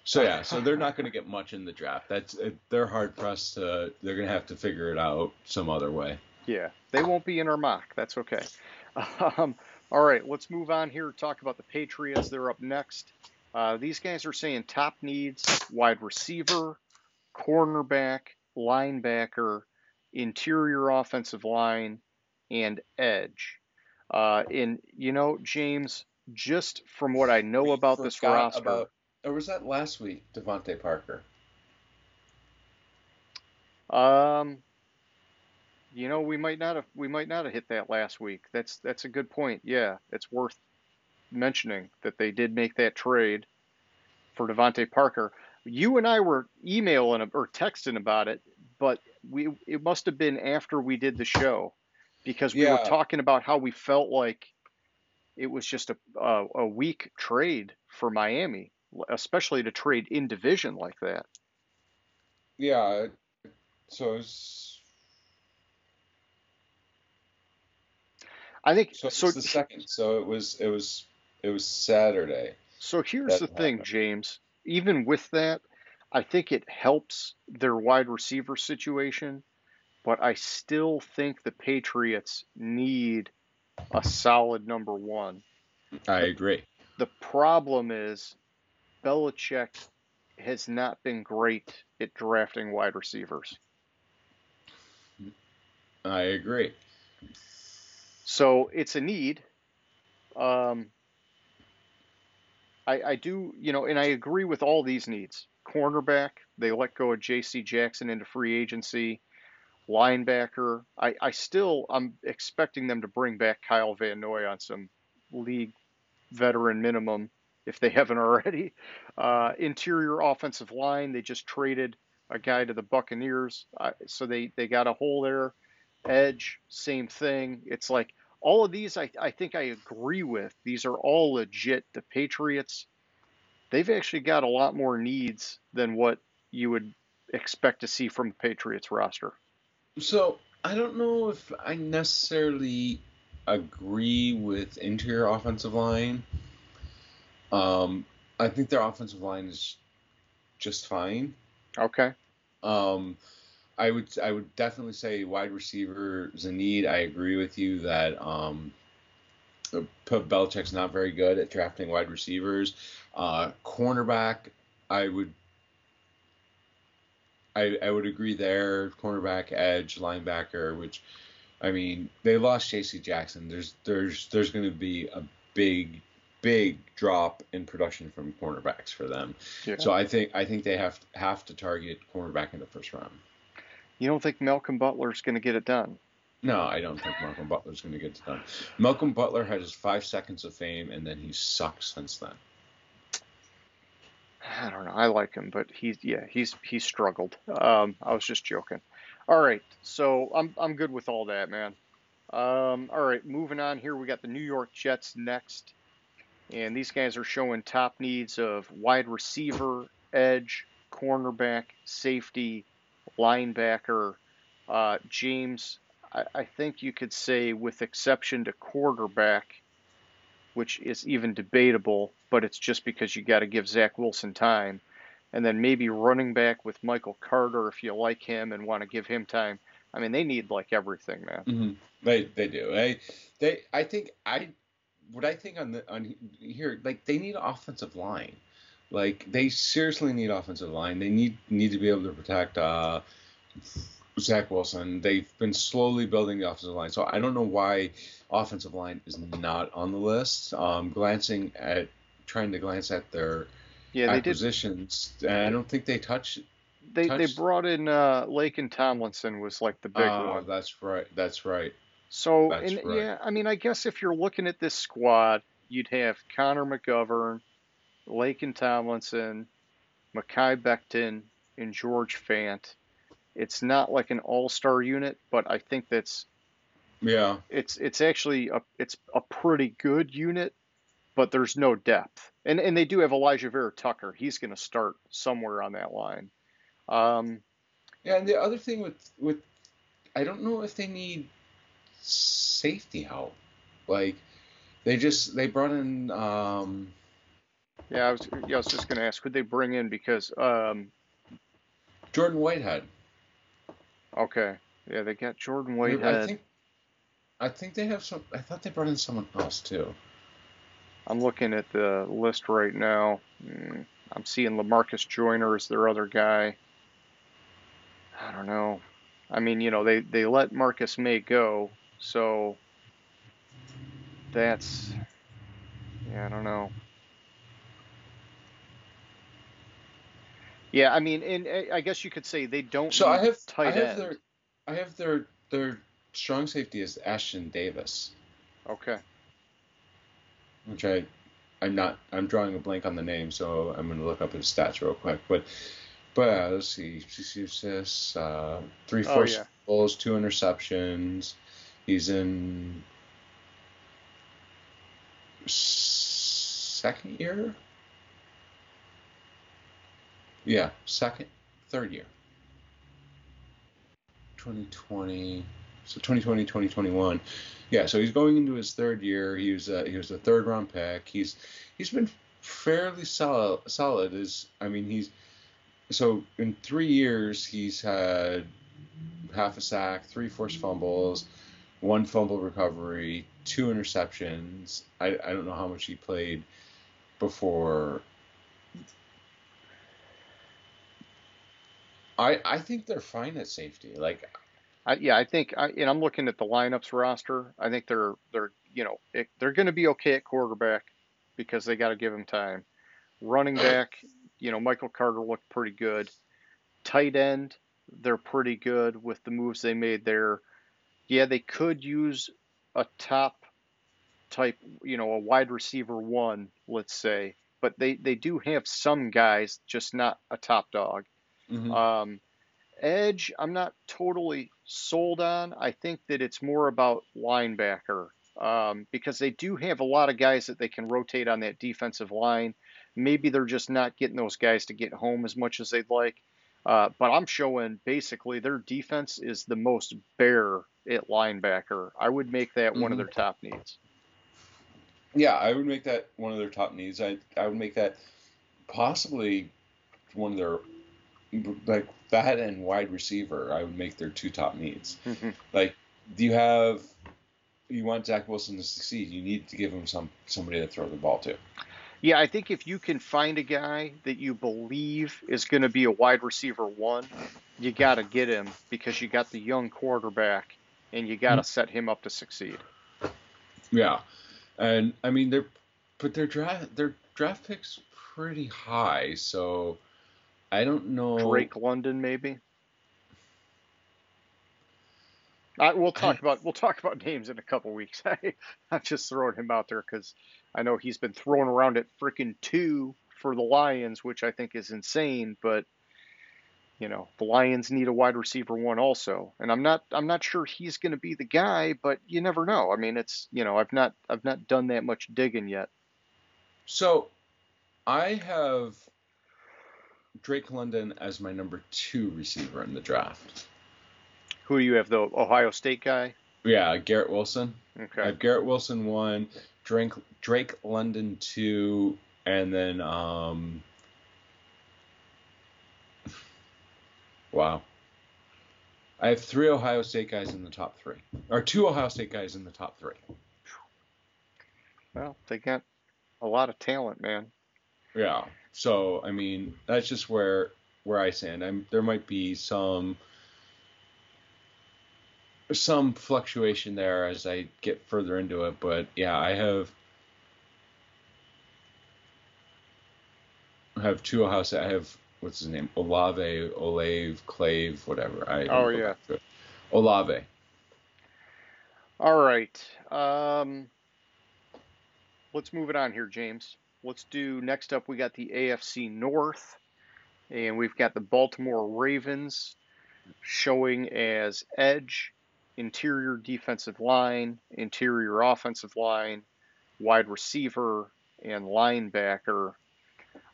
So yeah, so they're not going to get much in the draft. That's uh, they're hard pressed to. They're going to have to figure it out some other way. Yeah, they won't be in our mock. That's okay. Um, all right, let's move on here. Talk about the Patriots. They're up next. Uh, these guys are saying top needs: wide receiver, cornerback, linebacker, interior offensive line, and edge. Uh, and you know, James, just from what I know We about this roster, about- or was that last week, DeVante Parker? Um, you know, we might not have we might not have hit that last week. That's that's a good point. Yeah, it's worth mentioning that they did make that trade for DeVante Parker. You and I were emailing or texting about it, but we it must have been after we did the show because we were talking about how we felt like it was just a a, a weak trade for Miami, especially to trade in division like that. Yeah. So it's I think so, it's so. the second. So it was it was it was Saturday. So here's the thing. James. Even with that, I think it helps their wide receiver situation, but I still think the Patriots need a solid number one. I agree. The problem is Belichick has not been great at drafting wide receivers. I agree. So it's a need. Um, I, I do, you know, and I agree with all these needs. Cornerback, they let go of J.C. Jackson into free agency. Linebacker, I, I still, I'm expecting them to bring back Kyle Van Noy on some league veteran minimum if they haven't already. Uh, interior offensive line, they just traded a guy to the Buccaneers, uh, so they, they got a hole there. Edge, same thing. It's like all of these, I, I think I agree with. These are all legit. The Patriots, they've actually got a lot more needs than what you would expect to see from the Patriots roster. So I don't know if I necessarily agree with interior offensive line. Um, I think their offensive line is just fine. Okay. Um, I would I would definitely say wide receiver is a need. I agree with you that um, Belichick's not very good at drafting wide receivers. Uh, cornerback, I would I, I would agree there. Cornerback, edge, linebacker, which I mean they lost J.C. Jackson. There's there's there's going to be a big big drop in production from cornerbacks for them. Yeah. So I think I think they have have to target cornerback in the first round. You don't think Malcolm Butler's going to get it done? No, I don't think Malcolm Butler's going to get it done. Malcolm Butler had his five seconds of fame, and then he sucked since then. I don't know. I like him, but he's yeah, he's he's struggled. Um, I was just joking. All right, so I'm I'm good with all that, man. Um, all right, moving on here. We got the New York Jets next, and these guys are showing top needs of wide receiver, edge, cornerback, safety, linebacker. Uh, James, I, think you could say, with exception to quarterback, which is even debatable, but it's just because you got to give Zach Wilson time. And then maybe running back with Michael Carter if you like him and want to give him time. I mean, they need like everything, man. hmm They they do. I they I think I what I think on the on here like they need offensive line. Like they seriously need offensive line. They need need to be able to protect uh, Zach Wilson. They've been slowly building the offensive line, so I don't know why offensive line is not on the list. Um, glancing at trying to glance at their Yeah, they did. acquisitions, I don't think they touch. They they brought in uh, Laken Tomlinson was like the big Ah, one. That's right. That's right. So, That's and right. yeah, I mean, I guess if you're looking at this squad, you'd have Connor McGovern, Laken Tomlinson, Mekhi Becton, and George Fant. It's not like an all-star unit, but I think that's Yeah. it's it's actually a it's a pretty good unit, but there's no depth. And and they do have Alijah Vera-Tucker. He's going to start somewhere on that line. Um, Yeah, and the other thing with with I don't know if they need safety help. Like they just they brought in um yeah, I was yeah, I was just going to ask, could they bring in because um, Jordan Whitehead. Okay. Yeah, they got Jordan I think I think they have some I thought they brought in someone else too. I'm looking at the list right now. Mm, I'm seeing Lamarcus Joyner as their other guy. I don't know. I mean, you know, they, they let Marcus Maye go, so that's yeah, I don't know. Yeah, I mean, and I guess you could say they don't So I have I have end. their I have their their strong safety is Ashtyn Davis, Okay. which I I'm not I'm drawing a blank on the name, so I'm gonna look up his stats real quick. But but uh, let's see, CC assists, uh, three Oh, forced yeah. fumbles, two interceptions. He's in second year. Yeah, second, third year. 2020. So 2020, 2021. Yeah, so he's going into his third year. He was uh, he was a third round pick. He's he's been fairly solid. Solid is I mean he's so in three years he's had half a sack, three forced fumbles, one fumble recovery, two interceptions. I I don't know how much he played before. I I think they're fine at safety. Like I, yeah, I think, I, and I'm looking at the lineups roster. I think they're they're you know it, they're going to be okay at quarterback because they got to give him time. Running back, you know, Michael Carter looked pretty good. Tight end, they're pretty good with the moves they made there. Yeah, they could use a top type, you know, a wide receiver one, let's say, but they they do have some guys, just not a top dog. Mhm. Um, edge, I'm not totally sold on. I think that it's more about linebacker um, because they do have a lot of guys that they can rotate on that defensive line. Maybe they're just not getting those guys to get home as much as they'd like. Uh, but I'm showing basically their defense is the most bare at linebacker. I would make that one of Mhm. their top needs. Yeah, I would make that one of their top needs. I I would make that possibly one of their like that and wide receiver. I would make their two top needs. Like, do you have you want Zach Wilson to succeed? You need to give him some somebody to throw the ball to. Yeah, I think if you can find a guy that you believe is going to be a wide receiver one, you got to get him because you got the young quarterback and you got to set him up to succeed. Yeah, and I mean they're but their draft their draft picks pretty high, so I don't know. Drake London, maybe. I, we'll talk about we'll talk about names in a couple weeks. I, I'm just throwing him out there because I know he's been thrown around at freaking two for the Lions, which I think is insane. But you know the Lions need a wide receiver one also, and I'm not I'm not sure he's going to be the guy, but you never know. I mean, it's you know I've not I've not done that much digging yet. So, I have Drake London as my number two receiver in the draft. Who do you have though? Ohio State guy. Yeah, Garrett Wilson. Okay. I have Garrett Wilson one, Drake Drake London two, and then um. Wow. I have three Ohio State guys in the top three, or two Ohio State guys in the top three. Well, they got a lot of talent, man. Yeah. So I mean, that's just where where I stand. I'm there might be some some fluctuation there as I get further into it, but yeah, I have I have two State. I have what's his name? Olave, Olave, Clave, whatever. I Oh, yeah. Olave. All right. Um, let's move it on here, James. Let's do next up. We got the AFC North, and we've got the Baltimore Ravens showing as edge, interior defensive line, interior offensive line, wide receiver, and linebacker.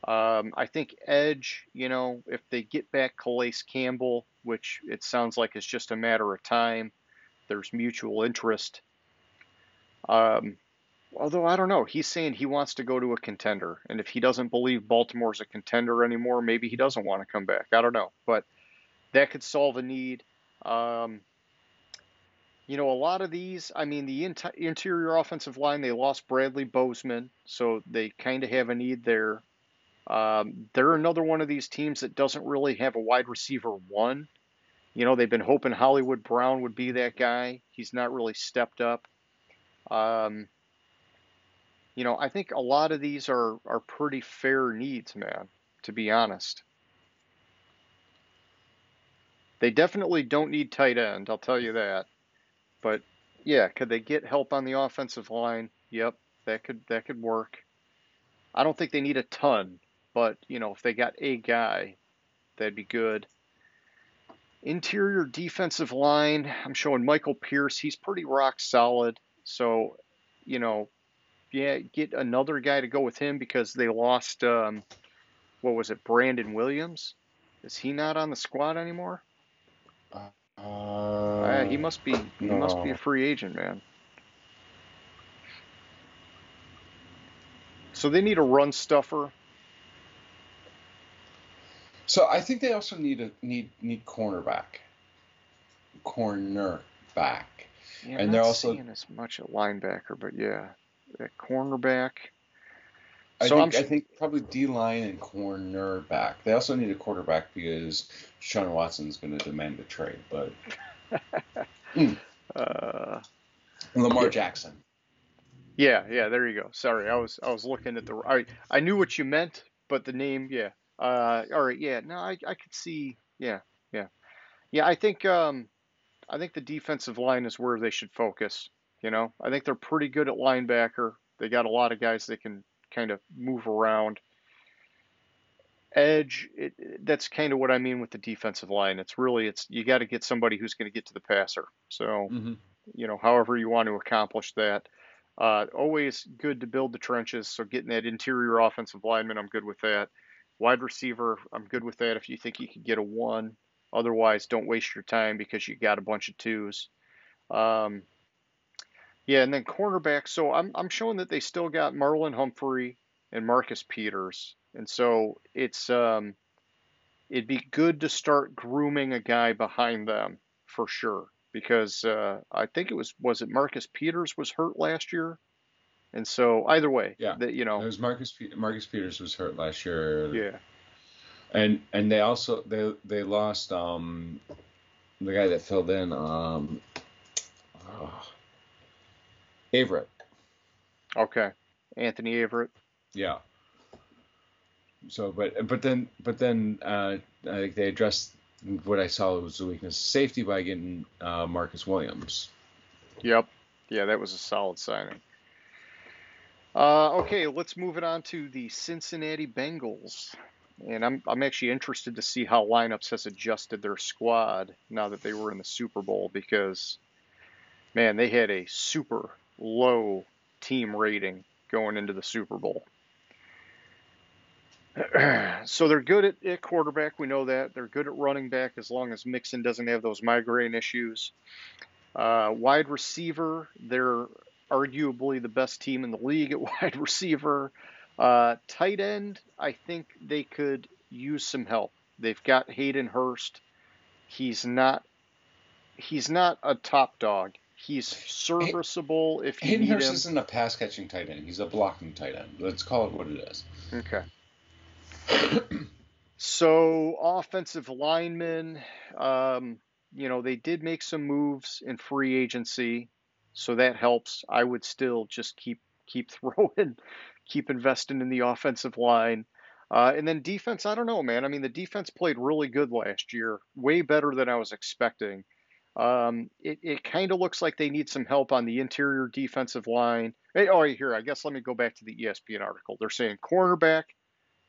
Um, I think edge, you know, if they get back Calais Campbell, which it sounds like it's just a matter of time, there's mutual interest. Um, although I don't know, he's saying he wants to go to a contender, and if he doesn't believe Baltimore's a contender anymore, maybe he doesn't want to come back. I don't know, but that could solve a need. Um, you know, a lot of these, I mean, the interior offensive line, they lost Bradley Bozeman, so they kind of have a need there. Um, they're another one of these teams that doesn't really have a wide receiver one. You know, they've been hoping Hollywood Brown would be that guy. He's not really stepped up. Um, you know, I think a lot of these are are pretty fair needs, man. To be honest, they definitely don't need tight end. I'll tell you that. But yeah, could they get help on the offensive line? Yep, that could that could work. I don't think they need a ton, but you know, if they got a guy, that'd be good. Interior defensive line, I'm showing Michael Pierce. He's pretty rock solid. So, you know, yeah, get another guy to go with him because they lost, um, what was it, Brandon Williams? Is he not on the squad anymore? Uh, Uh, he must be. He must be a free agent, man. So they need a run stuffer. So I think they also need a need need cornerback. Cornerback. Yeah, And they're also- seeing as much at linebacker, but yeah, that cornerback. I So think I'm sh- I think probably D line and cornerback. They also need a quarterback because Sean Watson's going to demand a trade. But Uh, Lamar Yeah. Jackson. yeah, yeah. There you go. Sorry, I was I was looking at the. I I knew what you meant, but the name, yeah. Uh, all right, yeah. No, I I could see. Yeah, yeah, yeah. I think um, I think the defensive line is where they should focus. You know, I think they're pretty good at linebacker. They got a lot of guys that can kind of move around. Edge, it, that's kind of what I mean with the defensive line. It's really it's you got to get somebody who's going to get to the passer. So hmm you know, however you want to accomplish that. Uh, always good to build the trenches. So getting that interior offensive lineman, I'm good with that. Wide receiver, I'm good with that. If you think you could get a one, otherwise, don't waste your time because you got a bunch of twos. Um, yeah, and then cornerback. So I'm I'm showing that they still got Marlon Humphrey and Marcus Peters, and so it's um, it'd be good to start grooming a guy behind them for sure because uh, I think it was was it Marcus Peters was hurt last year, and so either way, Yeah. that you It know, was Marcus Pe- Marcus Peters was hurt last year. yeah, And and they also they they lost um the guy that filled in um oh, Averett. okay, Anthony Averett, Yeah. So, but but then but then uh, I think they addressed what I saw was the weakness of safety by getting uh, Marcus Williams. yep, yeah, that was a solid signing. Uh, okay, let's move it on to the Cincinnati Bengals. And I'm I'm actually interested to see how lineups has adjusted their squad now that they were in the Super Bowl because man, they had a super low team rating going into the Super Bowl. so they're good at, at quarterback, we know that. They're good at running back as long as Mixon doesn't have those migraine issues. Uh, wide receiver, they're arguably the best team in the league at wide receiver. Uh, tight end, I think they could use some help. They've got Hayden Hurst. He's not he's not a top dog. He's serviceable if you Hayden need Hurst him. isn't a pass catching tight end. He's a blocking tight end. Let's call it what it is. Okay. So offensive linemen, um, you know, they did make some moves in free agency, so that helps. I would still just keep keep throwing, keep investing in the offensive line. Uh, and then defense, I don't know, man. I mean, the defense played really good last year, way better than I was expecting. Um, it it kind of looks like they need some help on the interior defensive line. Hey, oh, here, I guess let me go back to the ESPN article. They're saying cornerback,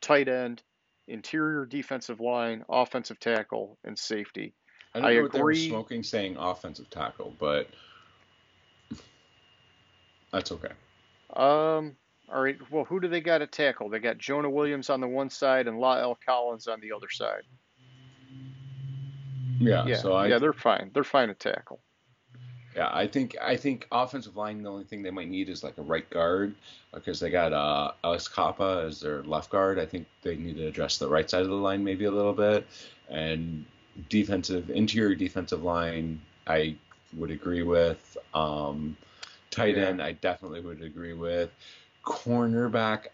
tight end, interior defensive line, offensive tackle, and safety. I don't I know what they were smoking saying offensive tackle, but that's okay. Um, all right. Well, who do they got at tackle? They got Jonah Williams on the one side and La'el Collins on the other side. Yeah. Yeah, So I yeah, they're fine. They're fine at tackle. Yeah, I think I think offensive line. The only thing they might need is like a right guard because they got uh, Alex Cappa as their left guard. I think they need to address the right side of the line maybe a little bit, and defensive interior defensive line. I would agree with. Um, tight Yeah. end, I definitely would agree with. Cornerback,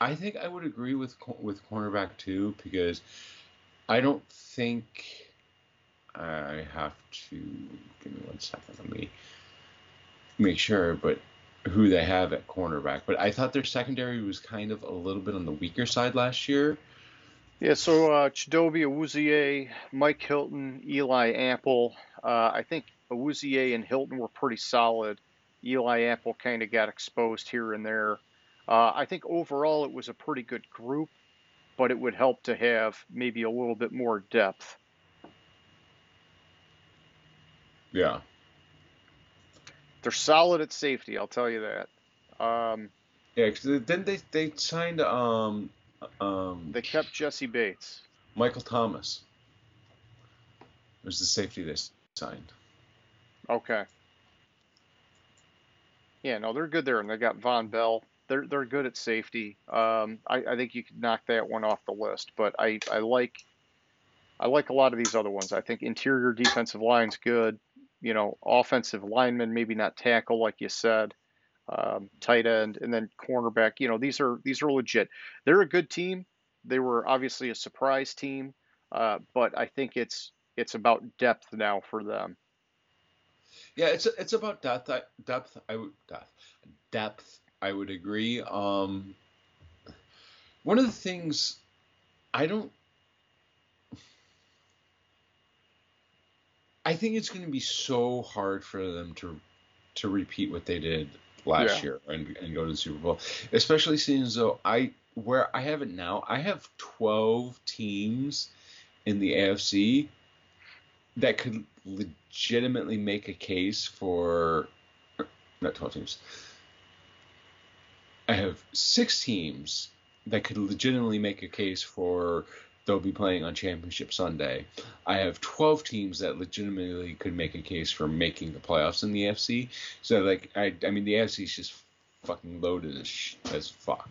I think I would agree with with cornerback too because I don't think I have to give me one second. Let me make sure, but who they have at cornerback. But I thought their secondary was kind of a little bit on the weaker side last year. Yeah, so uh, Chidobe Awuzie, Mike Hilton, Eli Apple. Uh, I think Awuzie and Hilton were pretty solid. Eli Apple kind of got exposed here and there. Uh, I think overall it was a pretty good group, but it would help to have maybe a little bit more depth. Yeah. They're solid at safety, I'll tell you that. Um, Yeah, because then they they signed um um they kept Jessie Bates. Michael Thomas. Was the safety they signed? Okay. Yeah, no, they're good there, and they got Vonn Bell. They're they're good at safety. Um, I, I think you could knock that one off the list, but I, I like I like a lot of these other ones. I think interior defensive line's good. You know, offensive lineman, maybe not tackle like you said. Um, tight end, and then cornerback. You know, these are these are legit. They're a good team. They were obviously a surprise team, uh, but I think it's it's about depth now for them. Yeah, it's it's about depth. Depth. I depth. Depth. I would agree. Um, one of the things I don't. I think it's going to be so hard for them to to repeat what they did last Yeah. year and, and go to the Super Bowl, especially seeing as though I where I have it now. I have twelve teams in the AFC that could legitimately make a case for not 12 teams. I have six teams that could legitimately make a case for they'll be playing on Championship Sunday. I have 12 teams that legitimately could make a case for making the playoffs in the AFC. So like I I mean the AFC is just fucking loaded as as fuck.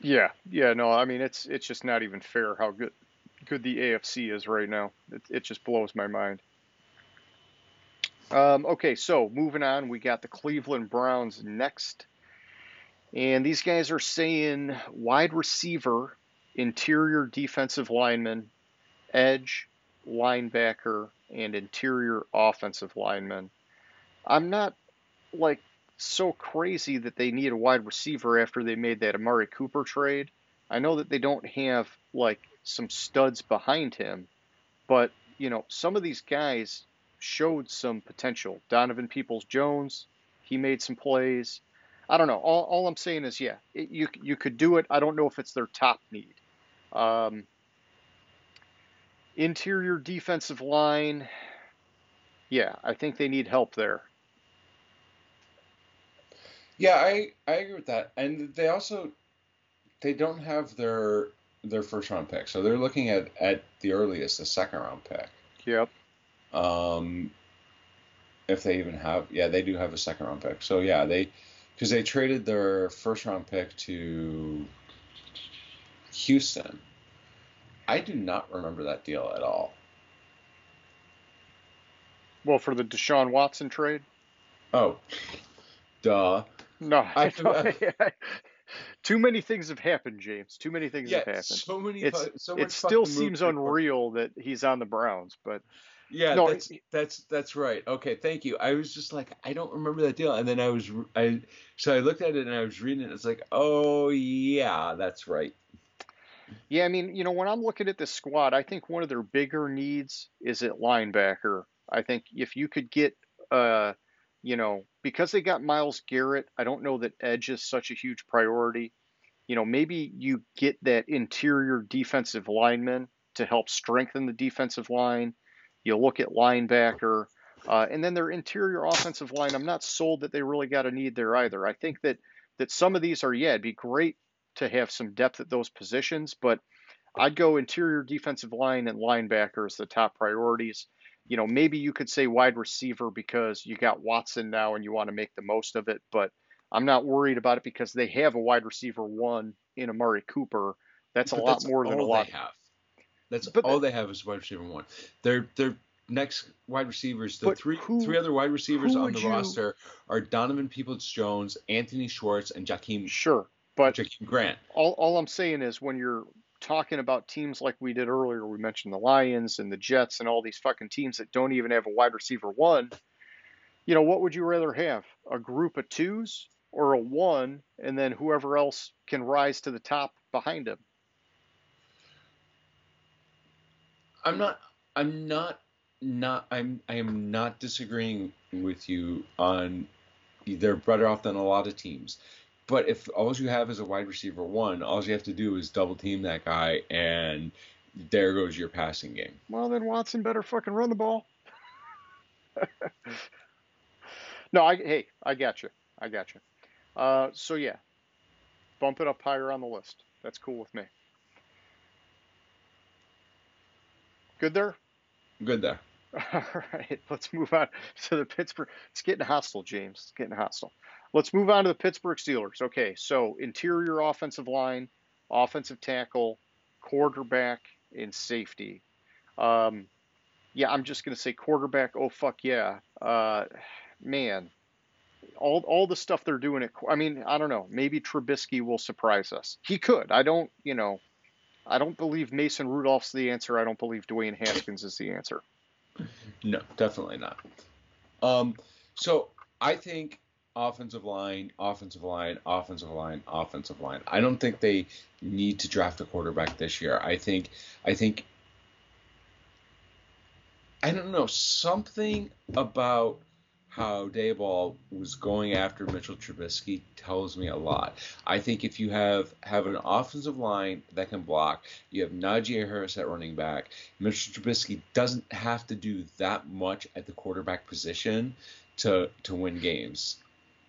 Yeah, yeah, no, I mean it's it's just not even fair how good good the AFC is right now. It it just blows my mind. Um, okay, so moving on, we got the Cleveland Browns next, and these guys are saying wide receiver, interior defensive lineman, edge, linebacker, and interior offensive lineman. I'm not like so crazy that they need a wide receiver after they made that Amari Cooper trade. I know that they don't have like some studs behind him, but you know, some of these guys showed some potential. Donovan Peoples Jones, he made some plays. I don't know. All, all I'm saying is, yeah, it, you you could do it. I don't know if it's their top need. Um, interior defensive line, yeah, I think they need help there. Yeah, I I agree with that. And they also they don't have their their first round pick. So they're looking at at the earliest the second round pick. Yep. Um, if they even have, yeah, they do have a second round pick. So yeah, they because they traded their first round pick to Houston. I do not remember that deal at all. Well, for the Deshaun Watson trade? Oh, duh. No, I- I- too many things have happened, James. Too many things Yeah, have happened. so many. It's- so it still seems unreal that he's on the Browns, but Yeah, No, that's that's that's right. Okay, thank you. I was just like, I don't remember that deal, and then I was I so I looked at it and I was reading it. It's like, oh yeah, that's right. Yeah, I mean, you know, when I'm looking at this squad, I think one of their bigger needs is at linebacker. I think if you could get, uh, you know, because they got Myles Garrett, I don't know that edge is such a huge priority. You know, maybe you get that interior defensive lineman to help strengthen the defensive line. You look at linebacker, uh, and then their interior offensive line. I'm not sold that they really got a need there either. I think that that some of these are, yeah, it'd be great to have some depth at those positions, but I'd go interior defensive line and linebacker as the top priorities. You know, maybe you could say wide receiver because you got Watson now and you want to make the most of it, but I'm not worried about it because they have a wide receiver one in Amari Cooper. That's a But lot that's more than a lot. they have. That's But all they have is wide receiver one. Their their next wide receivers, the three who- three other wide receivers on the you- roster are Donovan Peoples Jones, Anthony Schwartz, and Jakeem Sure, but Jakeem Grant. all, all I'm saying is when you're talking about teams like we did earlier, we mentioned the Lions and the Jets and all these fucking teams that don't even have a wide receiver one. You know, what would you rather have? A group of twos or a one, and then whoever else can rise to the top behind him? I'm not. I'm not. Not. I'm. I am not disagreeing with you on. They're better off than a lot of teams, but if all you have is a wide receiver one, all you have to do is double team that guy, and there goes your passing game. Well, then Watson better fucking run the ball. no, I hey, I got you. I got you. Uh, so yeah, bump it up higher on the list. That's cool with me. Good there. Good there. All right, let's move on to the Pittsburgh. It's getting hostile, James. It's getting hostile. Let's move on to the Pittsburgh Steelers. Okay, so interior offensive line, offensive tackle, quarterback, and safety. Um, yeah, I'm just going to say quarterback. Oh, fuck yeah. Uh, man, all, all the stuff they're doing at, I mean, I don't know. Maybe Trubisky will surprise us. He could. I don't, you know, I don't believe Mason Rudolph's the answer. I don't believe Dwayne Haskins is the answer. No, definitely not. Um, so I think offensive line, offensive line, offensive line, offensive line. I don't think they need to draft a quarterback this year. I think I think I don't know something about how Daboll was going after Mitchell Trubisky tells me a lot. I think if you have have an offensive line that can block, you have Najee Harris at running back. Mitchell Trubisky doesn't have to do that much at the quarterback position to to win games.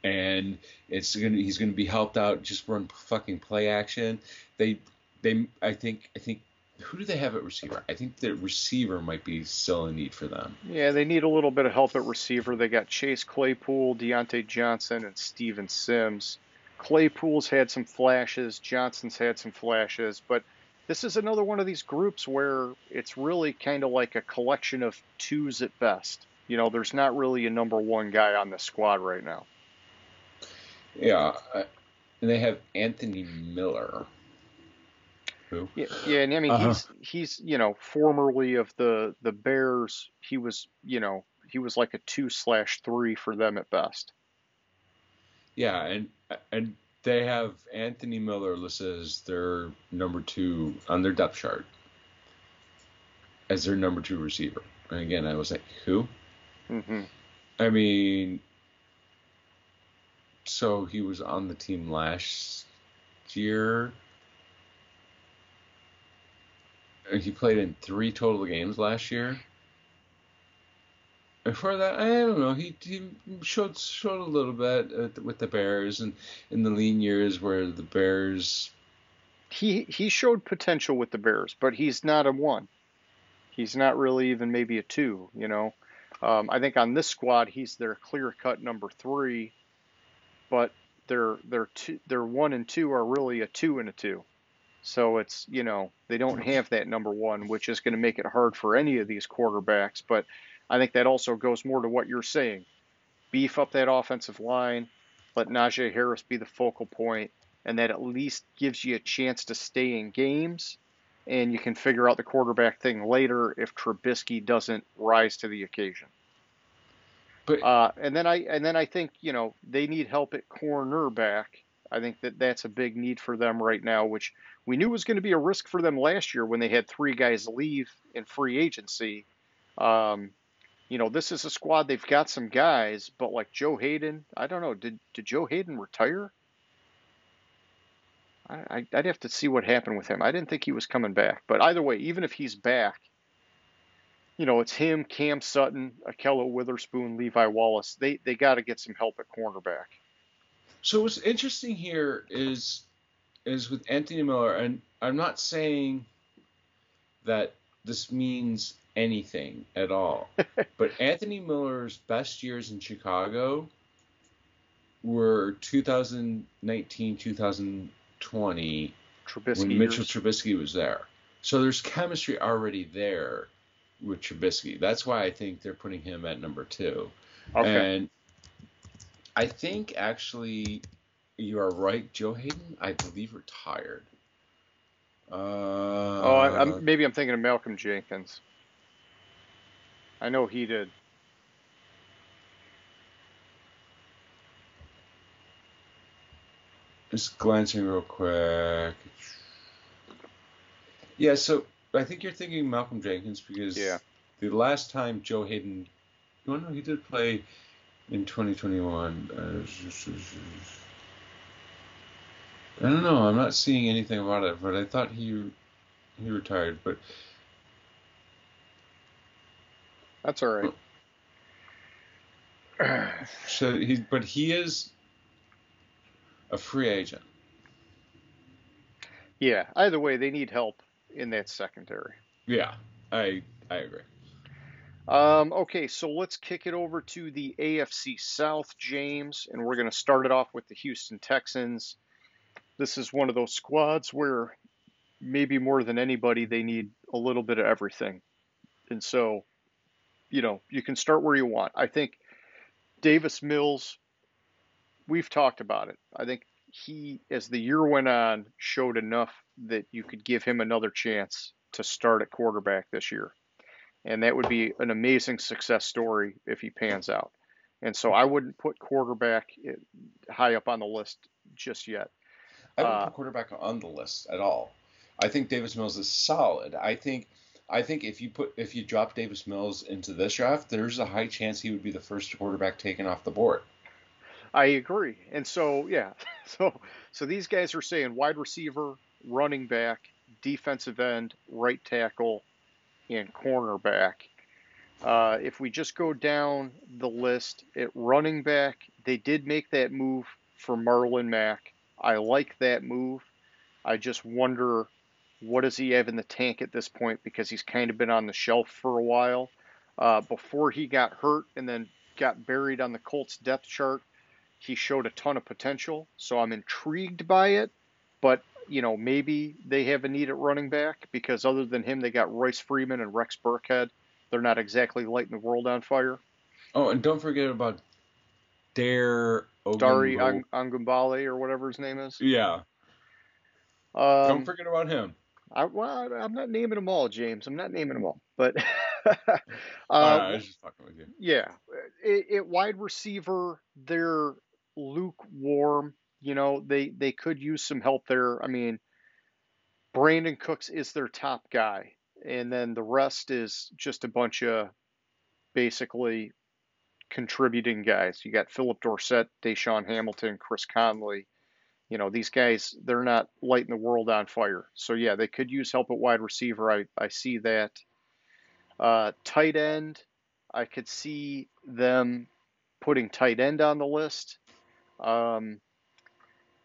And it's gonna he's gonna be helped out. Just run fucking play action. They they I think I think who do they have at receiver? I think the receiver might be still a need for them. Yeah, they need a little bit of help at receiver. They got Chase Claypool, Diontae Johnson, and Steven Sims. Claypool's had some flashes, Johnson's had some flashes, but this is another one of these groups where it's really kind of like a collection of twos at best. You know, there's not really a number one guy on the squad right now. Yeah, uh, and they have Anthony Miller. Who? Yeah, yeah, and I mean Uh-huh. he's he's you know formerly of the the Bears. He was you know he was like a two slash three for them at best. Yeah, and and they have Anthony Miller listed as their number two on their depth chart as their number two receiver. And again, I was like, who? hmm I mean, so he was on the team last year. And He played in three total games last year. Before that, I don't know. He, he showed showed a little bit with the Bears and in the lean years where the Bears. He he showed potential with the Bears, but he's not a one. He's not really even maybe a two. You know, um, I think on this squad he's their clear cut number three, but their their two their one and two are really a two and a two. So it's you know they don't have that number one, which is going to make it hard for any of these quarterbacks. But I think that also goes more to what you're saying. Beef up that offensive line, let Najee Harris be the focal point, and that at least gives you a chance to stay in games and you can figure out the quarterback thing later if Trubisky doesn't rise to the occasion. But Uh, and then I and then I think you know they need help at cornerback. I think that that's a big need for them right now, which we knew was going to be a risk for them last year when they had three guys leave in free agency. Um, you know, this is a squad they've got some guys, but like Joe Haden, I don't know. Did did Joe Haden retire? I, I'd have to see what happened with him. I didn't think he was coming back, but either way, even if he's back, you know, it's him, Cam Sutton, Ahkello Witherspoon, Levi Wallace. They they got to get some help at cornerback. So what's interesting here is is with Anthony Miller, and I'm not saying that this means anything at all, but Anthony Miller's best years in Chicago were 2019, 2020 Trubisky. when Mitchell years. Trubisky was there. So there's chemistry already there with Trubisky. That's why I think they're putting him at number two. Okay. And I think actually you are right. Joe Haden, I believe, retired. Uh, oh, I, I'm, maybe I'm thinking of Malcolm Jenkins. I know he did. just glancing real quick. Yeah, so I think you're thinking Malcolm Jenkins because Yeah. the last time Joe Haden, no, no, he did play in 2021. Uh, I don't know. I'm not seeing anything about it, but I thought he he retired. But That's all right. so he, but he is a free agent. yeah. Either way, they need help in that secondary. Yeah, I I agree. Um, okay, so let's kick it over to the AFC South, James, and we're going to start it off with the Houston Texans. This is one of those squads where maybe more than anybody, they need a little bit of everything. And so, you know, you can start where you want. I think Davis Mills, we've talked about it. I think he, as the year went on, showed enough that you could give him another chance to start at quarterback this year and that would be an amazing success story if he pans out. And so I wouldn't put quarterback eh, high up on the list just yet. I don't Uh, put quarterback on the list at all. I think Davis Mills is solid. I think I think if you put if you drop Davis Mills into this draft, there's a high chance he would be the first quarterback taken off the board. I agree. And so yeah, so so these guys are saying wide receiver, running back, defensive end, right tackle, and cornerback. Uh, if we just go down the list at running back, they did make that move for Marlon Mack. I like that move. I just wonder what does he have in the tank at this point because he's kind of been on the shelf for a while. Uh, before he got hurt and then got buried on the Colts depth chart, he showed a ton of potential. So I'm intrigued by it. But, you know, maybe they have a need at running back because other than him, they got Royce Freeman and Rex Burkhead. They're not exactly lighting the world on fire. Oh, and don't forget about Dari Ang- Angumbale or whatever his name is. Yeah, Um, don't forget about him. I, well, I'm not naming them all, James. I'm not naming them all. But Uh, uh, I was just fucking with you. Yeah, it, it wide receiver, they're lukewarm. You know, they they could use some help there. I mean, Brandin Cooks is their top guy, and then the rest is just a bunch of basically contributing guys. You got Phillip Dorsett, DaeSean Hamilton, Chris Conley. You know, these guys, they're not lighting the world on fire. So yeah, they could use help at wide receiver. I, I see that. Uh, tight end, I could see them putting tight end on the list. Um,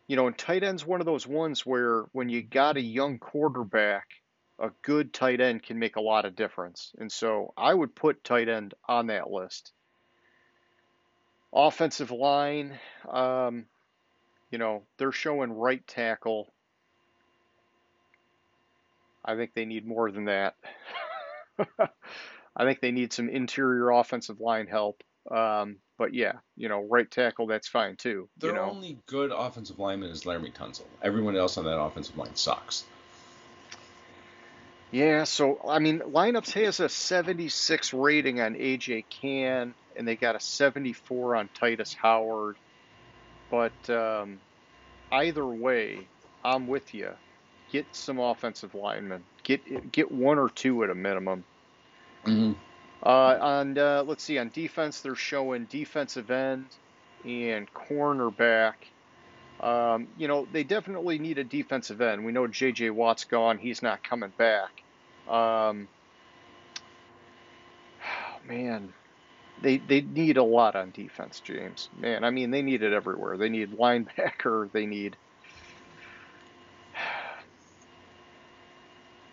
you know, and tight end's one of those ones where when you got a young quarterback, a good tight end can make a lot of difference. And so I would put tight end on that list. Offensive line, um, you know, they're showing right tackle. I think they need more than that. I think they need some interior offensive line help. Um, but yeah, you know, right tackle that's fine too. Their you know, only good offensive lineman is Laremy Tunsil. Everyone else on that offensive line sucks. Yeah. So I mean, lineups has a 76 rating on AJ Cann, and they got a 74 on Tytus Howard. But um, either way, I'm with you. Get some offensive linemen. Get get one or two at a minimum. Mm-hmm. Uh, on uh, let's see, on defense, they're showing defensive end and cornerback. Um, you know, they definitely need a defensive end. We know J.J. Watt's gone; he's not coming back. Um, man, they they need a lot on defense, James. Man, I mean, they need it everywhere. They need linebacker. They need.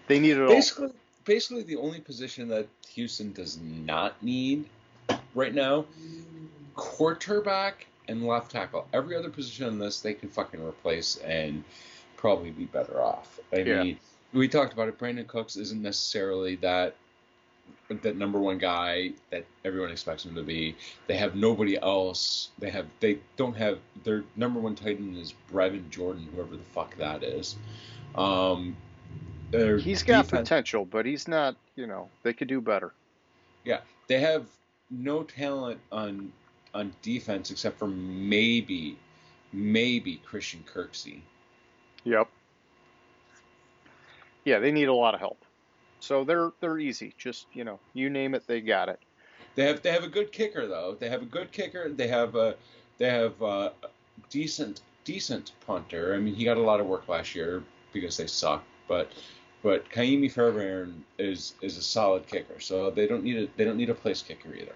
They need it all. Basically, basically the only position that Houston does not need right now, quarterback and left tackle. Every other position in this they can fucking replace and probably be better off. I Yeah. mean, we talked about it. Brandin Cooks isn't necessarily that that number one guy that everyone expects him to be. They have nobody else. They have they don't have their number one tight end is Brevin Jordan, whoever the fuck that is. Um, he's got defense- potential, but he's not. You know, they could do better. Yeah, they have no talent on on defense except for maybe maybe Christian Kirksey. Yep. Yeah, they need a lot of help. So they're they're easy. Just you know, you name it, they got it. They have they have a good kicker though. They have a good kicker. They have a they have a decent decent punter. I mean, he got a lot of work last year because they suck, but but Kaimi Fairbairn is is a solid kicker. So they don't need a they don't need a place kicker either.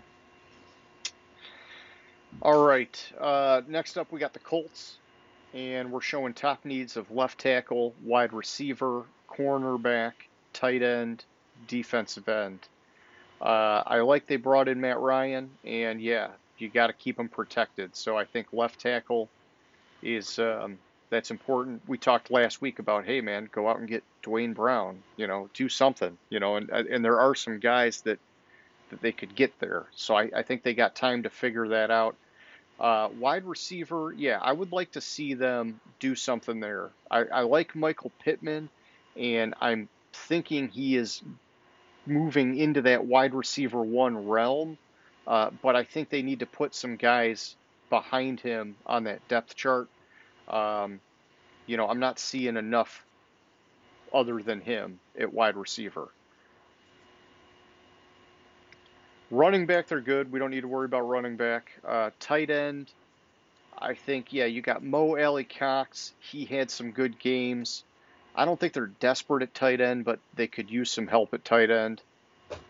All right. Uh, next up, we got the Colts, and we're showing top needs of left tackle, wide receiver, cornerback, tight end, defensive end. Uh, I like they brought in Matt Ryan, and yeah, you got to keep him protected. So I think left tackle is um, that's important. We talked last week about, hey man, go out and get Duane Brown. You know, do something. You know, and and there are some guys that that they could get there. So I, I think they got time to figure that out. Uh, wide receiver, yeah, I would like to see them do something there. I, I like Michael Pittman, and I'm thinking he is moving into that wide receiver one realm. Uh, but I think they need to put some guys behind him on that depth chart. Um, you know, I'm not seeing enough other than him at wide receiver. Running back, they're good. We don't need to worry about running back. Uh, tight end, I think, yeah, you got Mo Alie-Cox. He had some good games. I don't think they're desperate at tight end, but they could use some help at tight end.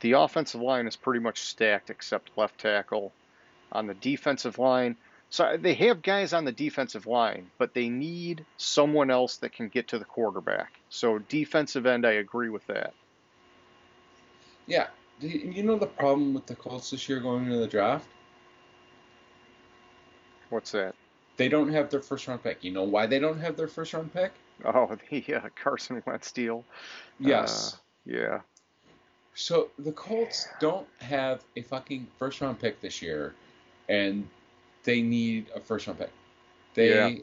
The offensive line is pretty much stacked except left tackle. On the defensive line, so they have guys on the defensive line, but they need someone else that can get to the quarterback. So defensive end, I agree with that. Yeah, you know the problem with the Colts this year going into the draft? What's that? They don't have their first round pick. You know why they don't have their first round pick? Oh, the uh, Carson Wentz deal. Yes. Uh, yeah. So the Colts don't have a fucking first round pick this year, and they need a first round pick. They Yeah.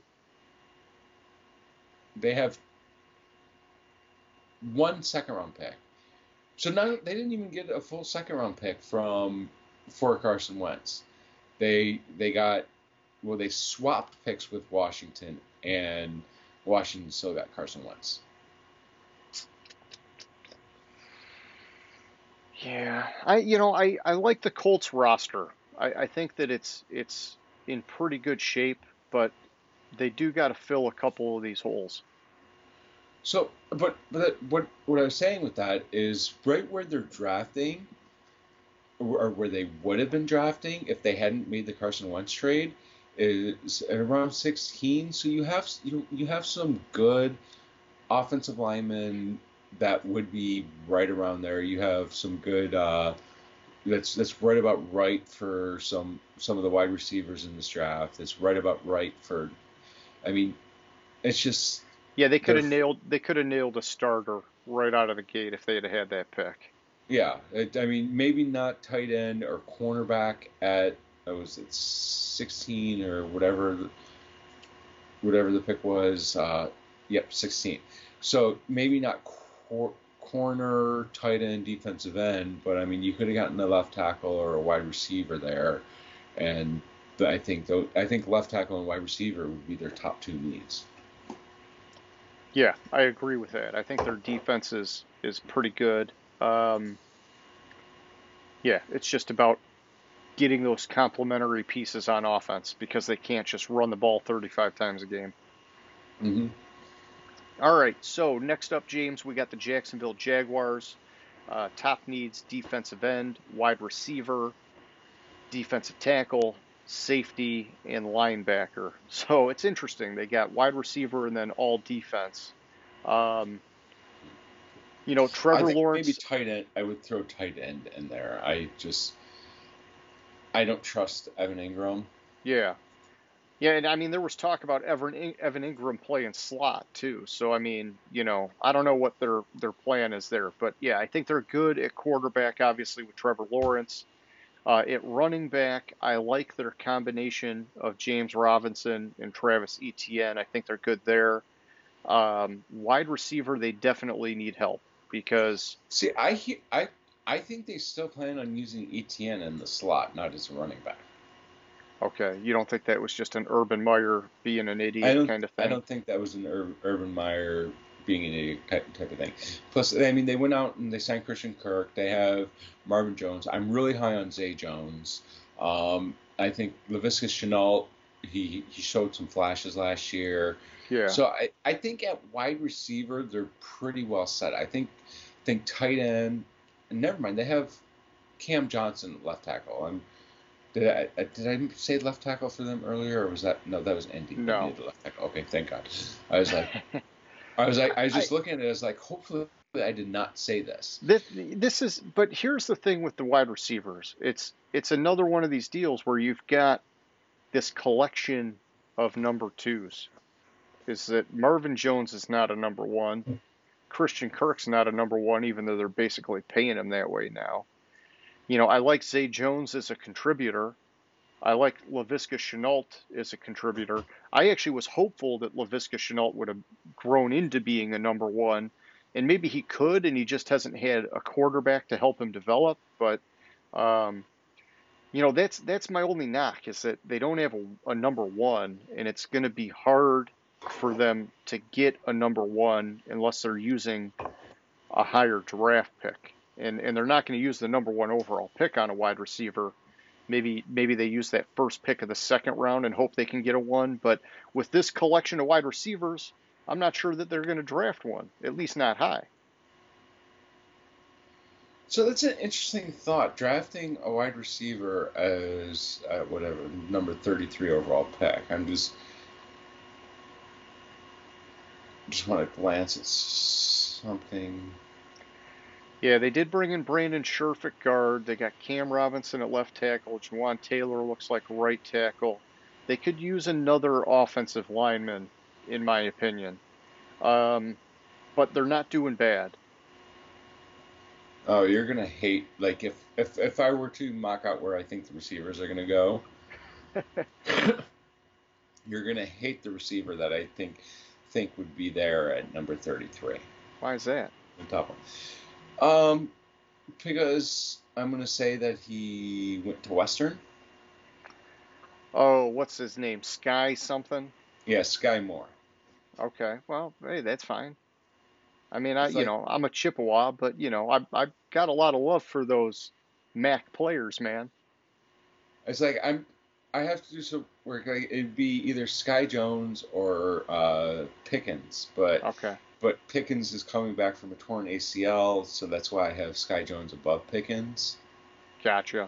they have one second round pick. So now they didn't even get a full second round pick from for Carson Wentz. They they got well they swapped picks with Washington and Washington still got Carson Wentz. Yeah, I you know I, I like the Colts roster. I, I think that it's it's in pretty good shape, but they do got to fill a couple of these holes. So, but but what what I was saying with that is right where they're drafting, or, or where they would have been drafting if they hadn't made the Carson Wentz trade, is around 16. So you have you you have some good offensive linemen that would be right around there. You have some good. Uh, that's that's right about right for some some of the wide receivers in this draft. That's right about right for. I mean, it's just Yeah, they could have nailed they could have nailed a starter right out of the gate if they had had that pick. Yeah, it, I mean, maybe not tight end or cornerback at uh, was it 16 or whatever, the- whatever the pick was. Uh, yep, 16. So maybe not cor- corner, tight end, defensive end, but I mean, you could have gotten a left tackle or a wide receiver there, and I think though I think left tackle and wide receiver would be their top two needs. Yeah, I agree with that. I think their defense is is pretty good. Um, yeah, it's just about getting those complementary pieces on offense because they can't just run the ball 35 times a game. hmm All right, so next up, James, we got the Jacksonville Jaguars. Uh, top needs defensive end, wide receiver, defensive tackle, safety, and linebacker. So it's interesting. They got wide receiver and then all defense. Um, you know, I Trevor think Lawrence. maybe tight end. I would throw tight end in there. I just I don't trust Evan Engram. Yeah. Yeah, and I mean there was talk about Evan Evan Engram playing slot too. So I mean, you know, I don't know what their their plan is there, but yeah, I think they're good at quarterback obviously with Trevor Lawrence. Uh, at running back, I like their combination of James Robinson and Travis Etienne. I think they're good there. Um, wide receiver, they definitely need help because See, I he- I I think they still plan on using Etienne in the slot, not as a running back. okay, you don't think that was just an Urban Meyer being an idiot kind of thing? I don't think that was an Ur- Urban Meyer being an idiot type, type of thing. Plus, I mean, they went out and they signed Christian Kirk. They have Marvin Jones. I'm really high on Zay Jones. Um, I think Laviska Shenault. He he showed some flashes last year. yeah. So I, I think at wide receiver they're pretty well set. I think think tight end. Never mind, they have Cam Johnson left tackle. I'm, did I I- did I say left tackle for them earlier, or was that no? That was Indy. No. Left tackle. Okay, thank God. I was like, I was like, I was just looking at it. I was like, hopefully I did not say this. This this is but here's the thing with the wide receivers. It's it's another one of these deals where you've got this collection of number twos. Is that Marvin Jones is not a number one. Christian Kirk's not a number one, even though they're basically paying him that way now. You know, I like Zay Jones as a contributor. I like Laviska Shenault as a contributor. I actually was hopeful that Laviska Shenault would have grown into being a number one and maybe he could, and he just hasn't had a quarterback to help him develop. But, um, you know, that's that's my only knock is that they don't have a, a number one, and it's going to be hard for them to get a number one unless they're using a higher draft pick, and and they're not going to use the number one overall pick on a wide receiver. Maybe maybe they use that first pick of the second round and hope they can get a one. But with this collection of wide receivers, I'm not sure that they're going to draft one, at least not high. So that's an interesting thought. Drafting a wide receiver as uh, whatever number 33 overall pick. I'm just just want to glance at something. Yeah, they did bring in Brandon Scherff at guard. They got Cam Robinson at left tackle. Jawaan Taylor looks like right tackle. They could use another offensive lineman, in my opinion. Um, but they're not doing bad. Oh, you're gonna hate like if if if I were to mock out where I think the receivers are gonna go, you're gonna hate the receiver that I think think would be there at number 33, Why is that? the top one. Um, because I'm gonna say that he went to Western. Oh, what's his name? Sky something? Yeah, Skyy Moore. Okay, well, hey, that's fine. I mean, I It's you like- know I'm a Chippewa, but you know I I've got a lot of love for those MAC players, man. It's like I'm. I have to do some work. It'd be either Sky Jones or uh, Pickens, but Okay. but Pickens is coming back from a torn ACL, so that's why I have Sky Jones above Pickens. Gotcha.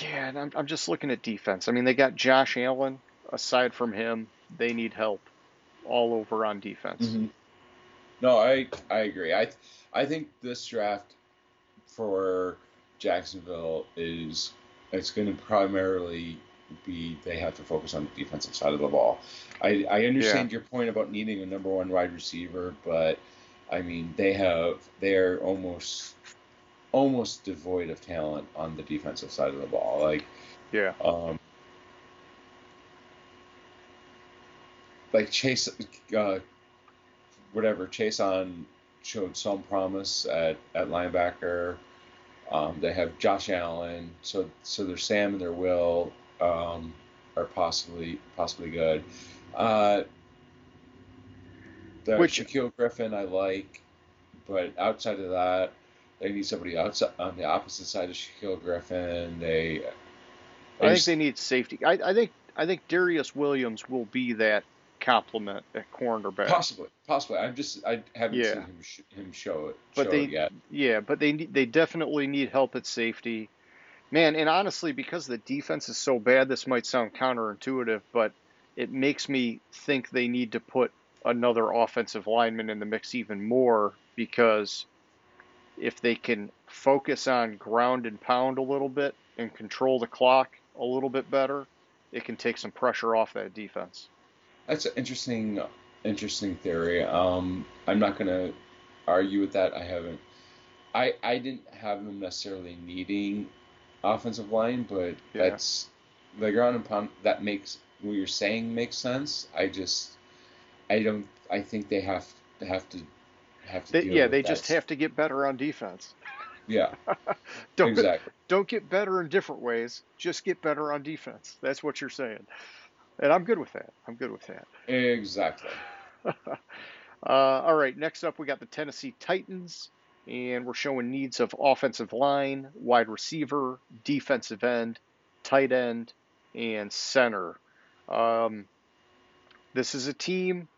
Yeah, and I'm, I'm just looking at defense. I mean, they got Josh Allen. Aside from him, they need help all over on defense. Mm-hmm. No, I I agree. I I think this draft for Jacksonville is it's going to primarily be they have to focus on the defensive side of the ball. I, I understand your point about needing a number one wide receiver, but I mean they have they're almost almost devoid of talent on the defensive side of the ball. Like Yeah. um, like Chase, uh, whatever Chase on showed some promise at, at linebacker. Um, they have Josh Allen, so so their Sam and their Will um, are possibly possibly good. Uh, the Which- Shaquill Griffin I like, but outside of that, they need somebody outside on the opposite side of Shaquill Griffin. They, I think just- they need safety. I, I think I think Darious Williams will be that complement at cornerback. Possibly, possibly. I'm just I haven't Yeah. seen him sh- him show it, But show they- it yet. Yeah, but they they definitely need help at safety. Man, and honestly, because the defense is so bad, this might sound counterintuitive, but it makes me think they need to put another offensive lineman in the mix even more because if they can focus on ground and pound a little bit and control the clock a little bit better, it can take some pressure off that defense. That's an interesting, interesting theory. Um, I'm not gonna argue with that. I haven't. I I didn't have them necessarily needing offensive line, but Yeah. that's the ground and pound. That makes what you're saying makes sense. I just I don't. I think they have to have to have to. They, yeah, they that. just have to get better on defense. Yeah, Don't exactly. don't get better in different ways. Just get better on defense. That's what you're saying. And I'm good with that. I'm good with that. Exactly. Uh, all right, next up we got the Tennessee Titans, and we're showing needs of offensive line, wide receiver, defensive end, tight end, and center. Um, this is a team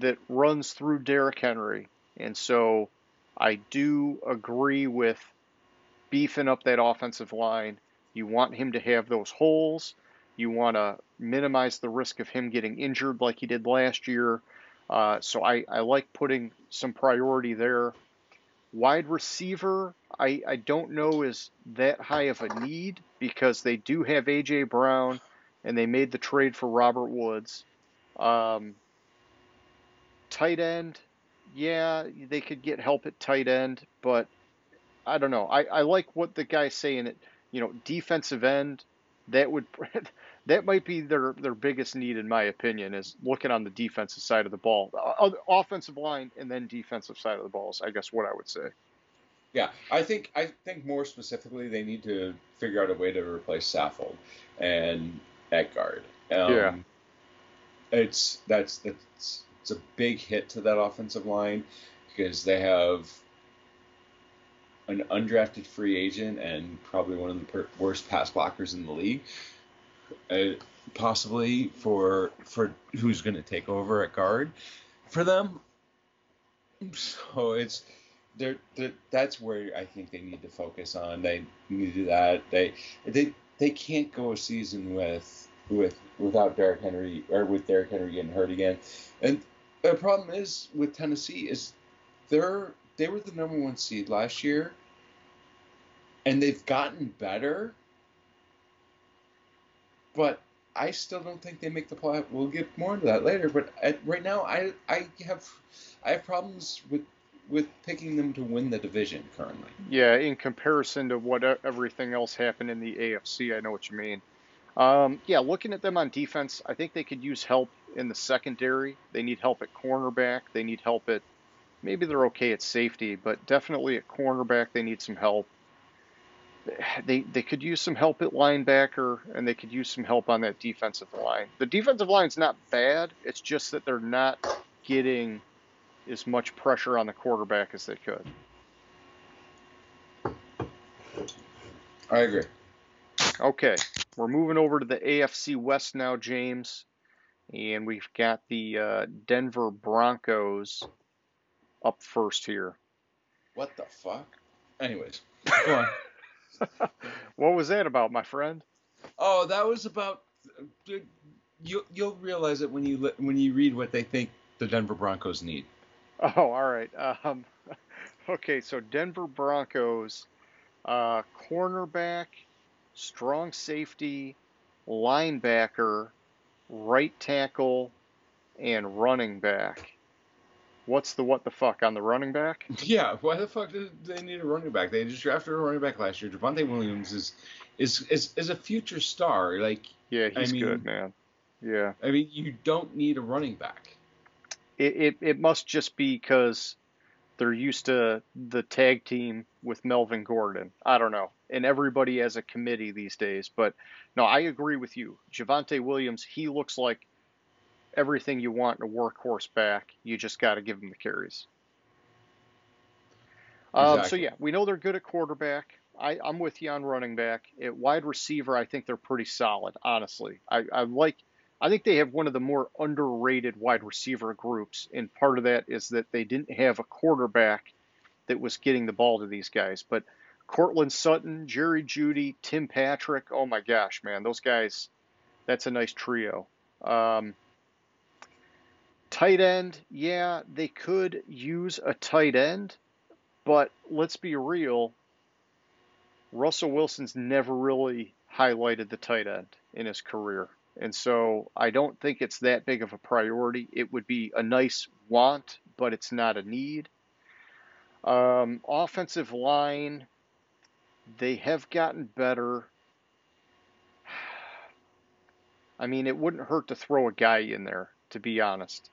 that runs through Derrick Henry, and so I do agree with beefing up that offensive line. You want him to have those holes. You want to minimize the risk of him getting injured like he did last year. Uh, so I, I like putting some priority there. Wide receiver, I, I don't know is that high of a need because they do have AJ Brown and they made the trade for Robert Woods. Um, tight end, yeah, they could get help at tight end, but I don't know. I, I like what the guy's saying. It you know defensive end that would that might be their their biggest need in my opinion is looking on the defensive side of the ball, Uh, offensive line and then defensive side of the balls. I guess what I would say. Yeah, I think I think more specifically they need to figure out a way to replace Saffold and at guard. Um, Yeah. it's that's that's it's a big hit to that offensive line because they have an undrafted free agent and probably one of the per- worst pass blockers in the league, uh, possibly for for who's going to take over at guard for them. So it's they're, they're, that's where I think they need to focus on. They need to do that. They they they can't go a season with with without Derrick Henry or with Derrick Henry getting hurt again. And the problem is with Tennessee is they're they were the number one seed last year, and they've gotten better. But I still don't think they make the plot. We'll get more into that later. But at, right now, I I have I have problems with with picking them to win the division currently. Yeah, in comparison to what everything else happened in the AFC, I know what you mean. Um, yeah, looking at them on defense, I think they could use help in the secondary. They need help at cornerback. They need help at maybe they're okay at safety, but definitely at cornerback they need some help. They they could use some help at linebacker, and they could use some help on that defensive line. The defensive line's not bad. It's just that they're not getting as much pressure on the quarterback as they could. I agree. Okay, we're moving over to the AFC West now, James, and we've got the uh, Denver Broncos up first here. What the fuck? Anyways, go on. What was that about, my friend? Oh, that was about. You you'll realize it when you when you read what they think the Denver Broncos need. Oh, all right. Um, okay, so Denver Broncos, uh, cornerback, strong safety, linebacker, right tackle, and running back. What's the what the fuck on the running back? Yeah, why the fuck do they need a running back? They just drafted a running back last year. Javonte Williams is is is, is a future star. Like Yeah, I he's mean- good, man. Yeah. I mean, you don't need a running back. It, it it must just be because they're used to the tag team with Melvin Gordon. I don't know. And everybody has a committee these days. But no, I agree with you. Javonte Williams, he looks like everything you want in a workhorse back. You just got to give them the carries. Um, so yeah, we know they're good at quarterback. I, I'm with you on running back. At wide receiver, I think they're pretty solid. Honestly, I, I like. I think they have one of the more underrated wide receiver groups, and part of that is that they didn't have a quarterback that was getting the ball to these guys. But Courtland Sutton, Jerry Jeudy, Tim Patrick, oh my gosh, man, those guys, that's a nice trio. Um, tight end, yeah, they could use a tight end, but let's be real. Russell Wilson's never really highlighted the tight end in his career. And so I don't think it's that big of a priority. It would be a nice want, but it's not a need. Um, offensive line, they have gotten better. I mean, it wouldn't hurt to throw a guy in there, to be honest.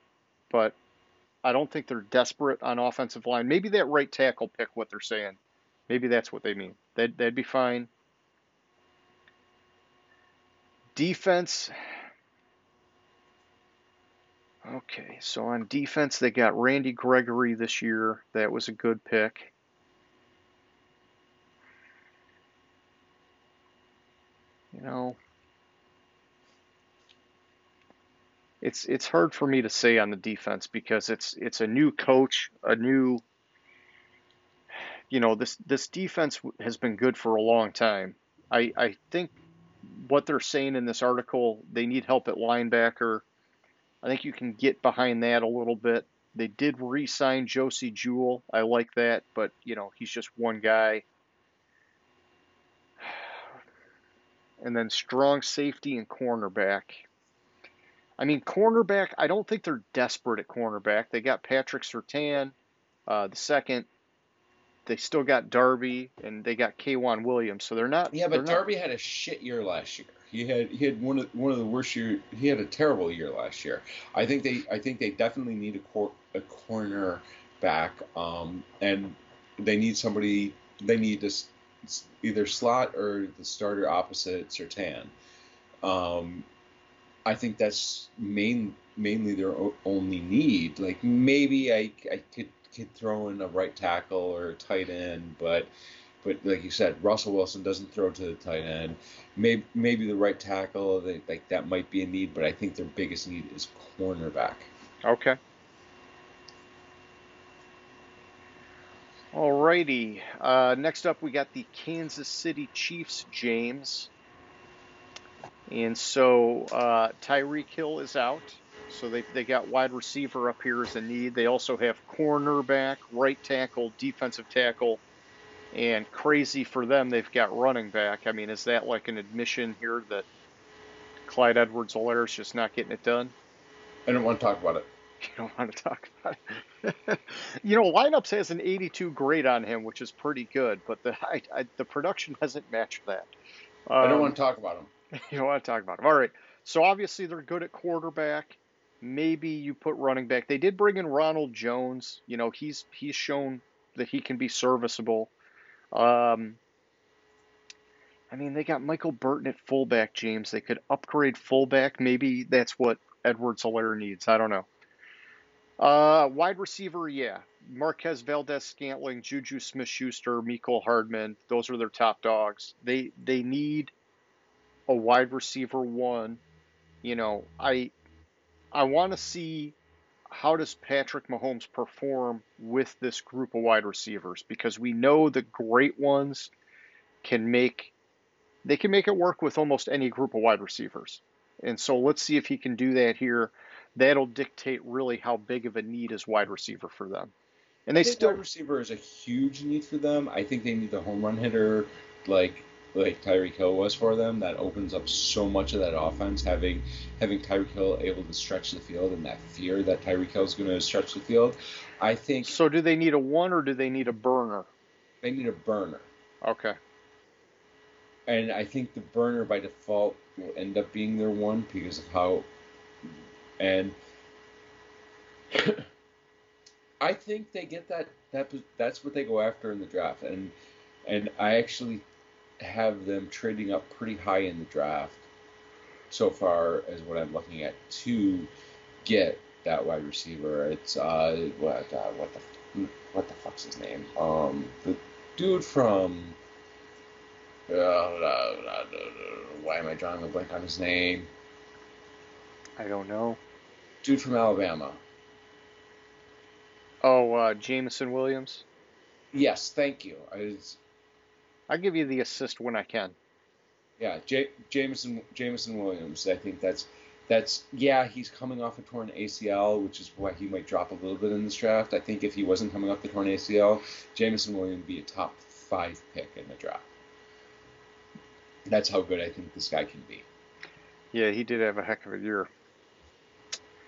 But I don't think they're desperate on offensive line. Maybe that right tackle pick what they're saying. Maybe that's what they mean. That that'd be fine. Defense. Okay, so on defense they got Randy Gregory this year. That was a good pick. You know, it's it's hard for me to say on the defense because it's it's a new coach, a new you know, this this defense has been good for a long time. I I think what they're saying in this article, they need help at linebacker. I think you can get behind that a little bit. They did re-sign Josey Jewell. I like that, but you know, he's just one guy. And then strong safety and cornerback. I mean, cornerback, I don't think they're desperate at cornerback. They got Patrick Surtain, uh, the second. They still got Darby and they got K'Waun Williams, so they're not. Yeah, but not- Darby had a shit year last year. He had he had one of one of the worst year. He had a terrible year last year. I think they I think they definitely need a cor, a corner back. Um, and they need somebody. They need this either slot or the starter opposite Surtain. Um, I think that's main mainly their only need. Like maybe I I could could throw in a right tackle or a tight end, but but like you said, Russell Wilson doesn't throw to the tight end. Maybe maybe the right tackle, they, like that might be a need, but I think their biggest need is cornerback. Okay. Alrighty. Uh, next up, we got the Kansas City Chiefs, James. And so uh, Tyreek Hill is out. So they, they got wide receiver up here as a need. They also have cornerback, right tackle, defensive tackle, and crazy for them, they've got running back. I mean, is that like an admission here that Clyde Edwards Helaire is just not getting it done? I don't want to talk about it. You don't want to talk about it. you know, lineups has an 82 grade on him, which is pretty good, but the I, I, the production hasn't matched that. I don't Um, want to talk about him. you don't want to talk about him. All right. So obviously they're good at quarterback. Maybe you put running back. They did bring in Ronald Jones. You know, he's he's shown that he can be serviceable. Um, I mean, they got Michael Burton at fullback, James. They could upgrade fullback. Maybe that's what Edwards Helaire needs. I don't know. Uh, wide receiver, yeah. Marquez Valdes Scantling, Juju Smith Schuster, Mecole Hardman. Those are their top dogs. They they need a wide receiver one. You know, I I want to see how does Patrick Mahomes perform with this group of wide receivers because we know the great ones can make they can make it work with almost any group of wide receivers. And so let's see if he can do that here. That'll dictate really how big of a need is wide receiver for them. And I they think still wide receiver is a huge need for them. I think they need the home run hitter, like like Tyreek Hill was for them. That opens up so much of that offense. Having having Tyreek Hill able to stretch the field and that fear that Tyreek Hill is going to stretch the field. I think So do they need a one or do they need a burner? they need a burner, Okay. and I think the burner by default will end up being their one because of how and. I think they get that that that's what they go after in the draft, and and I actually have them trading up pretty high in the draft so far as what I'm looking at to get that wide receiver. It's uh what uh, what the what the fuck's his name? Um, the dude from uh, uh, uh, why am I drawing a blank on his name? I don't know. Dude from Alabama. Oh, uh, Jameson Williams. Yes, thank you. I was, I give you the assist when I can. yeah, J- Jameson Jameson Williams. I think that's that's yeah. He's coming off a torn ACL, which is why he might drop a little bit in this draft. I think if he wasn't coming off the torn ACL, Jameson Williams would be a top five pick in the draft. That's how good I think this guy can be. Yeah, he did have a heck of a year.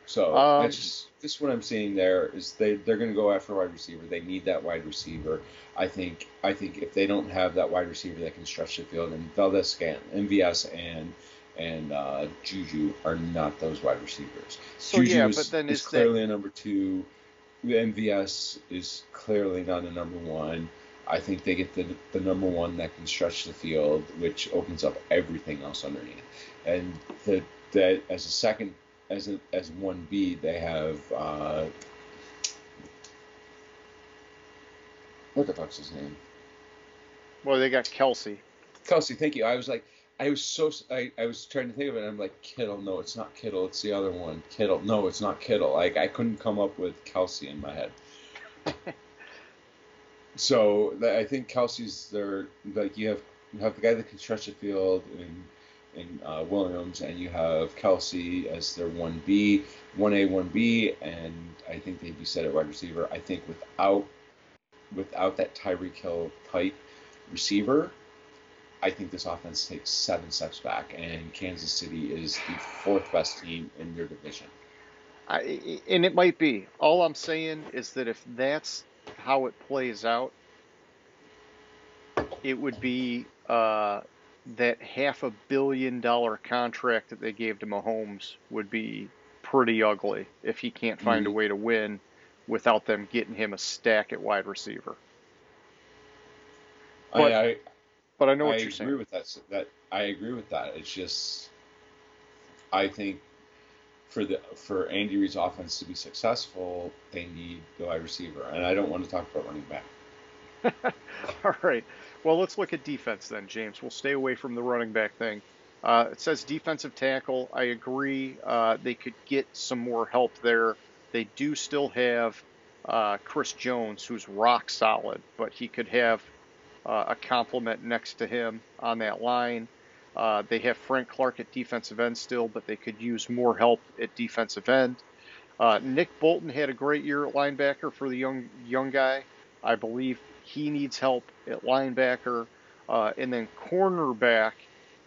So Um, that's just this is what I'm seeing there is they they're going to go after a wide receiver. They need that wide receiver. I think I think if they don't have that wide receiver that can stretch the field, and Valdes Scant, MVS and and uh, Juju are not those wide receivers. So Juju yeah, is, but then is is that clearly a number two. MVS is clearly not a number one. I think they get the the number one that can stretch the field, which opens up everything else underneath. And the that as a second as a, as one B they have uh, what the fuck's his name? well, they got Kelce. Kelce, thank you. I was like, I was so, I, I was trying to think of it. And I'm like, Kittle, no, it's not Kittle. It's the other one. Kittle, no, it's not Kittle. Like, I couldn't come up with Kelce in my head. so I think Kelce's there. Like, you have you have the guy that can stretch the field in uh, Williams, and you have Kelce as their one B, one A, one B, and I think they'd be set at wide receiver. I think without without that Tyreek Hill type receiver, I think this offense takes seven steps back, and Kansas City is the fourth best team in your division. I, and it might be. All I'm saying is that if that's how it plays out, it would be uh, that half a billion dollar contract that they gave to Mahomes would be pretty ugly if he can't find a Mhm. way to win without them getting him a stack at wide receiver. But I, I, But I know I what agree you're saying. with that. That I agree with that. It's just, I think for the for Andy Reid's offense to be successful, they need the wide receiver, and I don't want to talk about running back. All right. Well, let's look at defense then, James. We'll stay away from the running back thing. Uh, it says defensive tackle. I agree. Uh, they could get some more help there. They do still have uh, Chris Jones, who's rock solid, but he could have uh, a complement next to him on that line. Uh, they have Frank Clark at defensive end still, but they could use more help at defensive end. Uh, Nick Bolton had a great year at linebacker for the young young guy. I believe he needs help at linebacker. Uh, and then cornerback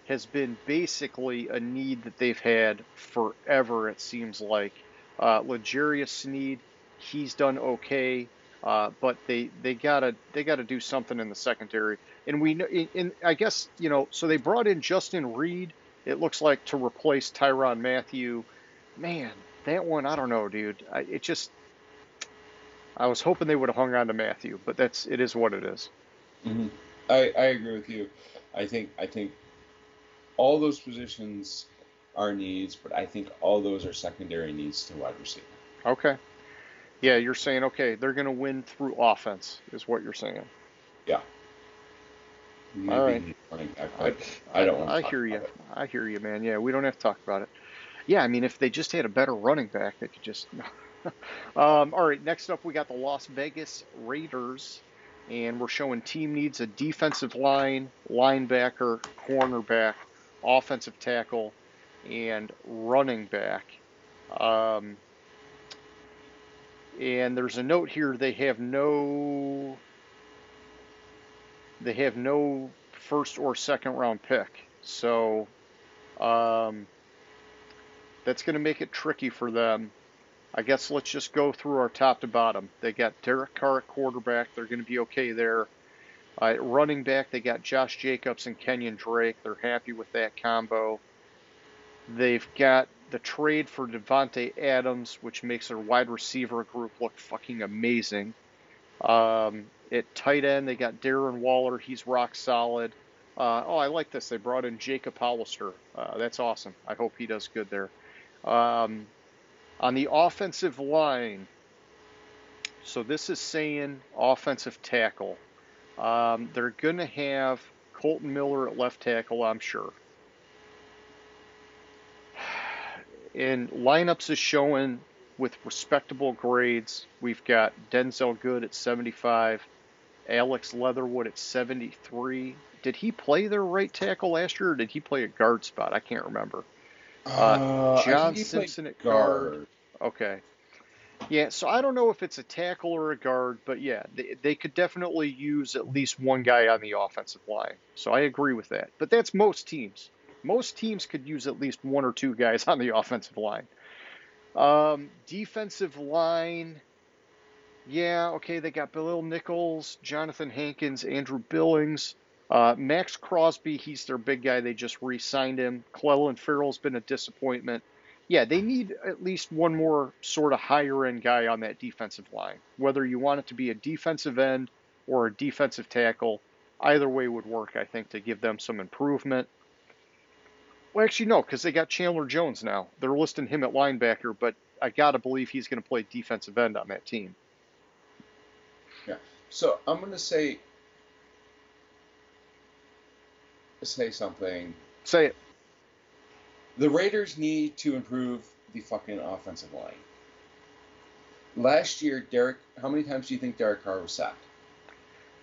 has been basically a need that they've had forever, it seems like. Uh, Legarius Sneed, he's done okay, uh, but they, they gotta they gotta do something in the secondary. And we know, in, I guess you know, so they brought in Justin Reid. It looks like to replace Tyrann Mathieu. Man, that one I don't know, dude. I, it just I was hoping they would have hung on to Mathieu, but that's it is what it is. hmm I, I agree with you. I think I think all those positions are needs, but I think all those are secondary needs to wide receiver. Okay. Yeah, you're saying okay, they're going to win through offense, is what you're saying. Maybe All right. running back, but I don't want to I talk hear you. I hear you, man. Yeah, we don't have to talk about it. Yeah, I mean, if they just had a better running back, they could just. um, all right, next up we got the Las Vegas Raiders, and we're showing team needs a defensive line, linebacker, cornerback, offensive tackle, and running back. Um, and there's a note here they have no they have no first or second round pick. So um, that's going to make it tricky for them. I guess let's just go through our top to bottom. They got Derek Carr at quarterback. They're going to be okay there. Uh, running back, they got Josh Jacobs and Kenyan Drake. They're happy with that combo. They've got the trade for Davante Adams, which makes their wide receiver group look fucking amazing. Um, at tight end, they got Darren Waller. He's rock solid. Uh, oh, I like this. They brought in Jacob Hollister. Uh, that's awesome. I hope he does good there. Um, on the offensive line, so this is saying offensive tackle. Um, they're going to have Kolton Miller at left tackle, I'm sure. And lineups is showing with respectable grades. We've got Denzelle Good at 75, Alex Leatherwood at 73. Did he play their right tackle last year, or did he play a guard spot? I can't remember. Uh, John Simpson at guard. guard. Okay. Yeah, so I don't know if it's a tackle or a guard, but yeah, they, they could definitely use at least one guy on the offensive line. So I agree with that. But that's most teams. Most teams could use at least one or two guys on the offensive line. Um, defensive line, yeah, okay, they got Bilal Nichols, Johnathan Hankins, Andrew Billings, uh, Maxx Crosby, he's their big guy. They just re signed him. Clelin Ferrell's been a disappointment. Yeah, they need at least one more sort of higher end guy on that defensive line. Whether you want it to be a defensive end or a defensive tackle, either way would work, I think, to give them some improvement. Well, actually, no, because they got Chandler Jones now. They're listing him at linebacker, but I got to believe he's going to play defensive end on that team. Yeah. So I'm going to say say something. Say it. The Raiders need to improve the fucking offensive line. Last year, Derek, how many times do you think Derek Carr was sacked?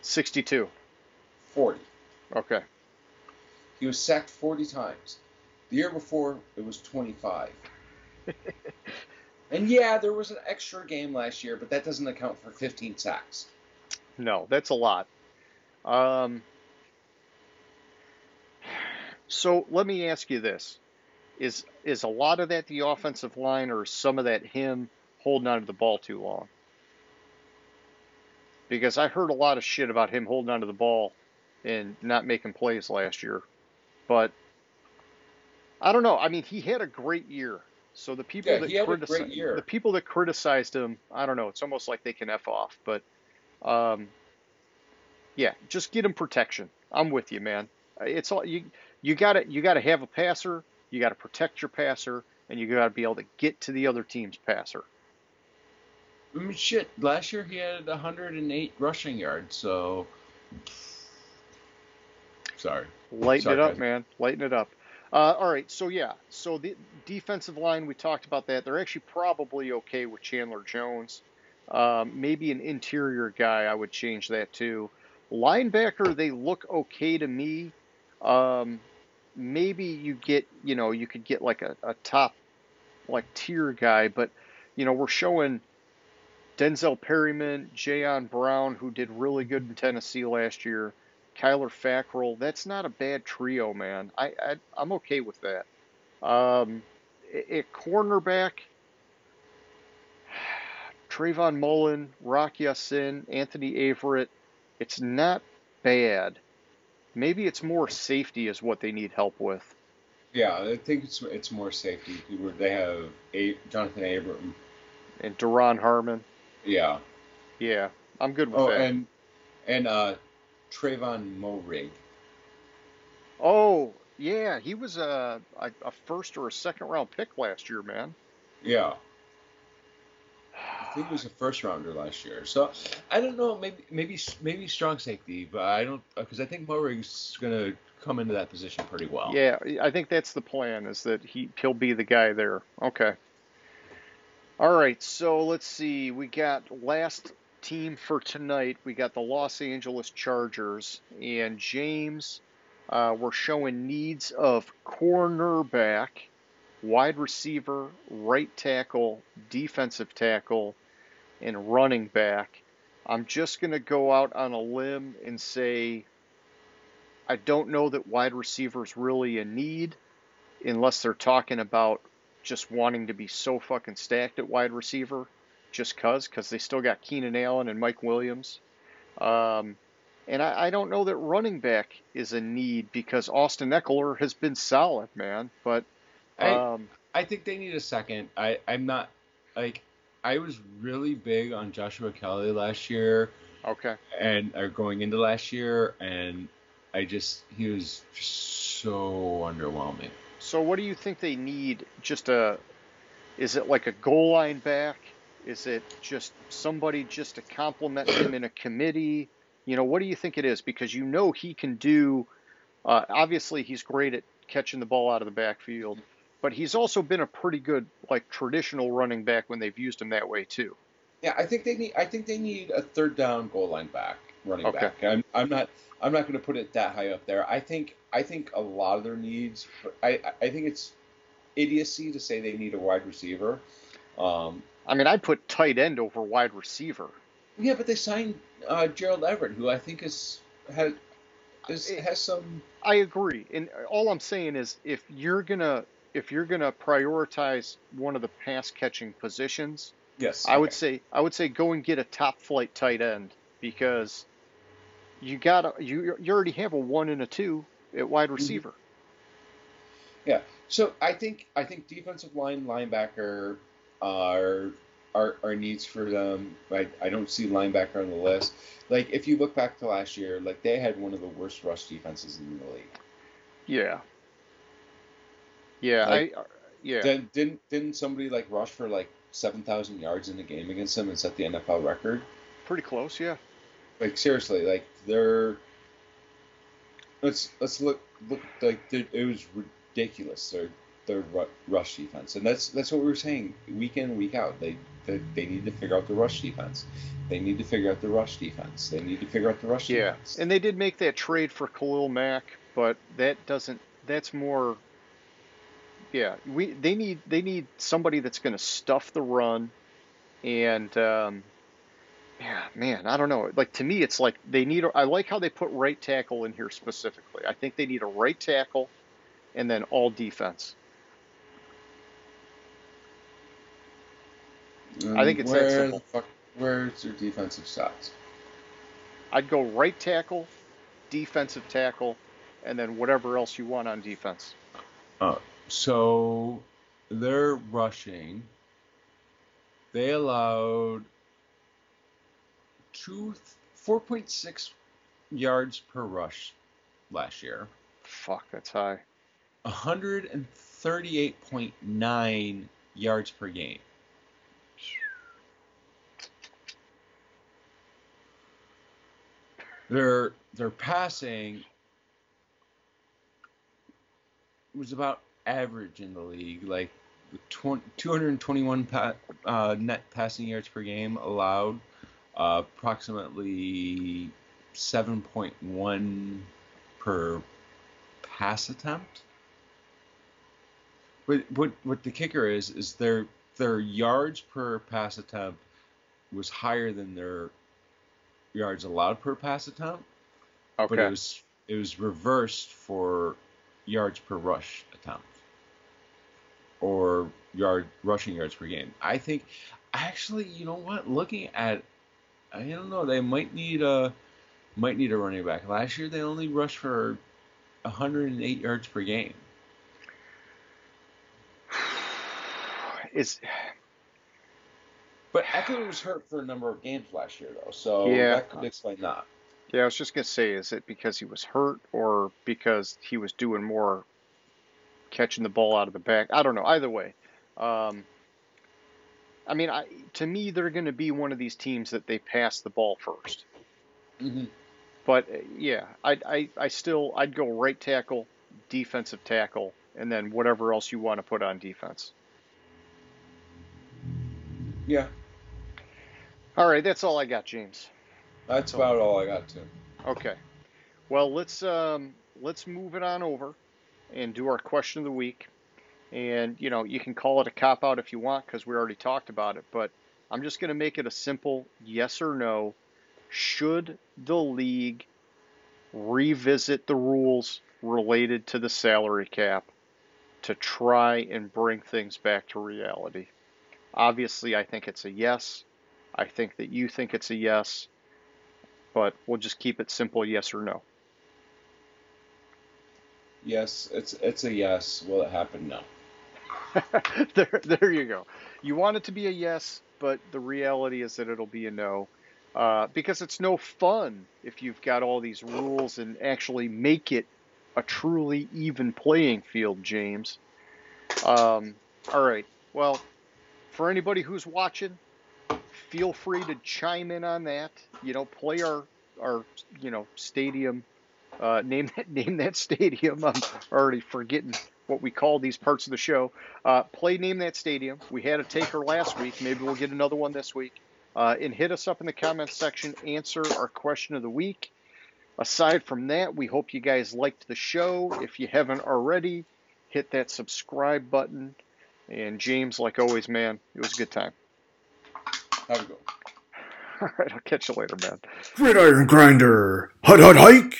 62. 40. Okay. He was sacked 40 times. The year before, it was 25. and yeah, there was an extra game last year, but that doesn't account for 15 sacks. No, that's a lot. Um, so let me ask you this: is is a lot of that the offensive line, or some of that him holding onto the ball too long? Because I heard a lot of shit about him holding onto the ball and not making plays last year, but I don't know. I mean, he had a great year. So the people yeah, that criticized the people that criticized him, I don't know. It's almost like they can f off. But um, yeah, just get him protection. I'm with you, man. It's all you. You got to you got to have a passer. You got to protect your passer, and you got to be able to get to the other team's passer. I mean, shit. Last year he had 108 rushing yards. So sorry. Lighten it up, man. Lighten it up. Uh, all right, so yeah, so the defensive line, we talked about that. They're actually probably okay with Chandler Jones. Um, maybe an interior guy, I would change that too. Linebacker, they look okay to me. Um, maybe you get, you know, you could get like a, a top, like tier guy, but, you know, we're showing Denzel Perryman, Jayon Brown, who did really good in Tennessee last year. Kyler Fackrell. That's not a bad trio, man. I, I am okay with that. Um, at cornerback, Trayvon Mullen, Rock Ya-Sin, Anthony Averett. It's not bad. Maybe it's more safety is what they need help with. Yeah, I think it's it's more safety. They have a, Johnathan Abram and Duron Harmon. Yeah. Yeah, I'm good with oh, that. and and uh, Trevon Moehrig. Oh, yeah, he was a, a, a first or a second round pick last year, man. Yeah. Think he was a first rounder last year. So I don't know, maybe maybe maybe strong safety, but I don't because I think Moehrig's going to come into that position pretty well. Yeah, I think that's the plan is that he he'll be the guy there. Okay. All right, so let's see. We got last team for tonight, we got the Los Angeles Chargers, and James, uh, we're showing needs of cornerback, wide receiver, right tackle, defensive tackle, and running back. I'm just going to go out on a limb and say I don't know that wide receivers really a need unless they're talking about just wanting to be so fucking stacked at wide receiver just cuz cuz they still got Keenan Allen and Mike Williams. Um, and I, I don't know that running back is a need because Austin Ekeler has been solid, man. But I- um, I think they need a second. I I'm not like I was really big on Joshua Kelley last year okay, and or going into last year, and I just he was just so underwhelming. so what do you think they need? Just a is it like a goal line back? Is it just somebody just to complement him in a committee? You know, what do you think it is? Because you know he can do. Uh, obviously, he's great at catching the ball out of the backfield, but he's also been a pretty good like traditional running back when they've used him that way too. Yeah, I think they need. I think they need a third down goal line back, running Okay. back. I'm, I'm not. I'm not going to put it that high up there. I think. I think a lot of their needs. I. I think it's idiocy to say they need a wide receiver. Um, I mean, I'd put tight end over wide receiver. yeah, but they signed uh, Gerald Everett, who I think is has is, has some. I agree, and all I'm saying is if you're gonna if you're gonna prioritize one of the pass catching positions, Yes, I would say I would say go and get a top flight tight end because you got you you already have a one and a two at wide mm-hmm. receiver. Yeah. So I think I think defensive line linebacker are are, are needs for them. I, I don't see linebacker on the list. Like if you look back to last year, like they had one of the worst rush defenses in the league. Yeah. Yeah, Like- I yeah. Then didn't didn't somebody like rush for like seven thousand yards in a game against them and set the NFL record? pretty close, yeah. Like seriously, like they're let's let's look look like it was ridiculous. Their their rush defense, and that's that's what we were saying week in week out. They they, they need to figure out the rush defense. They need to figure out the rush defense. They need to figure out the rush Yeah, defense. and they did make that trade for Khalil Mack, but that doesn't. That's more. Yeah, we they need they need somebody that's going to stuff the run, and um, yeah, man, I don't know. Like to me, it's like they need. a- I like how they put right tackle in here specifically. I think they need a right tackle, and then all defense. I think it's that simple. The fuck, where's your defensive stats? I'd go right tackle, defensive tackle, and then whatever else you want on defense. So they're rushing. They allowed two four point six yards per rush last year. Fuck, that's high. 138.9 yards per game. Their their passing was about average in the league, like the twen- 221 pa- uh, net passing yards per game allowed, uh, approximately 7.1 per pass attempt. But what what the kicker is is their their yards per pass attempt was higher than their yards allowed per pass attempt, but it was it was reversed for yards per rush attempt or yard rushing yards per game. I think actually, you know what? Looking at I don't know, they might need a might need a running back. Last year they only rushed for 108 yards per game. Is But Ekeler was hurt for a number of games last year, though, so Yeah. that could explain that. yeah, I was just gonna say, is it because he was hurt or because he was doing more catching the ball out of the back? I don't know. Either way, um, I mean, I, to me, they're going to be one of these teams that they pass the ball first. Mm-hmm. But uh, yeah, I, I, I still I'd go right tackle, defensive tackle, and then whatever else you want to put on defense. Yeah, All right, that's all I got, James. that's about all I got to. Okay. Well, let's um, let's move it on over and do our question of the week. And you know, you can call it a cop out if you want because we already talked about it. But I'm just going to make it a simple yes or no. Should the league revisit the rules related to the salary cap to try and bring things back to reality. Obviously, I think it's a yes. I think that you think it's a yes, but we'll just keep it simple yes or no. Yes, it's it's a yes. Will it happen? No. there, there you go. You want it to be a yes, but the reality is that it'll be a no. Uh, because it's no fun if you've got all these rules and actually make it a truly even playing field, James. Um, all right. Well, for anybody who's watching, feel free to chime in on that. You know, play our our you know stadium. Uh, name that name that stadium. I'm already forgetting what we call these parts of the show. Uh, play name that stadium. We had a taker last week. Maybe we'll get another one this week. Uh, and hit us up in the comments section. Answer our question of the week. Aside from that, we hope you guys liked the show. If you haven't already, hit that subscribe button. And James, like always, man, it was a good time. Have a go. All right, I'll catch you later, man. Gridiron Grinder. Hut, hut, hike.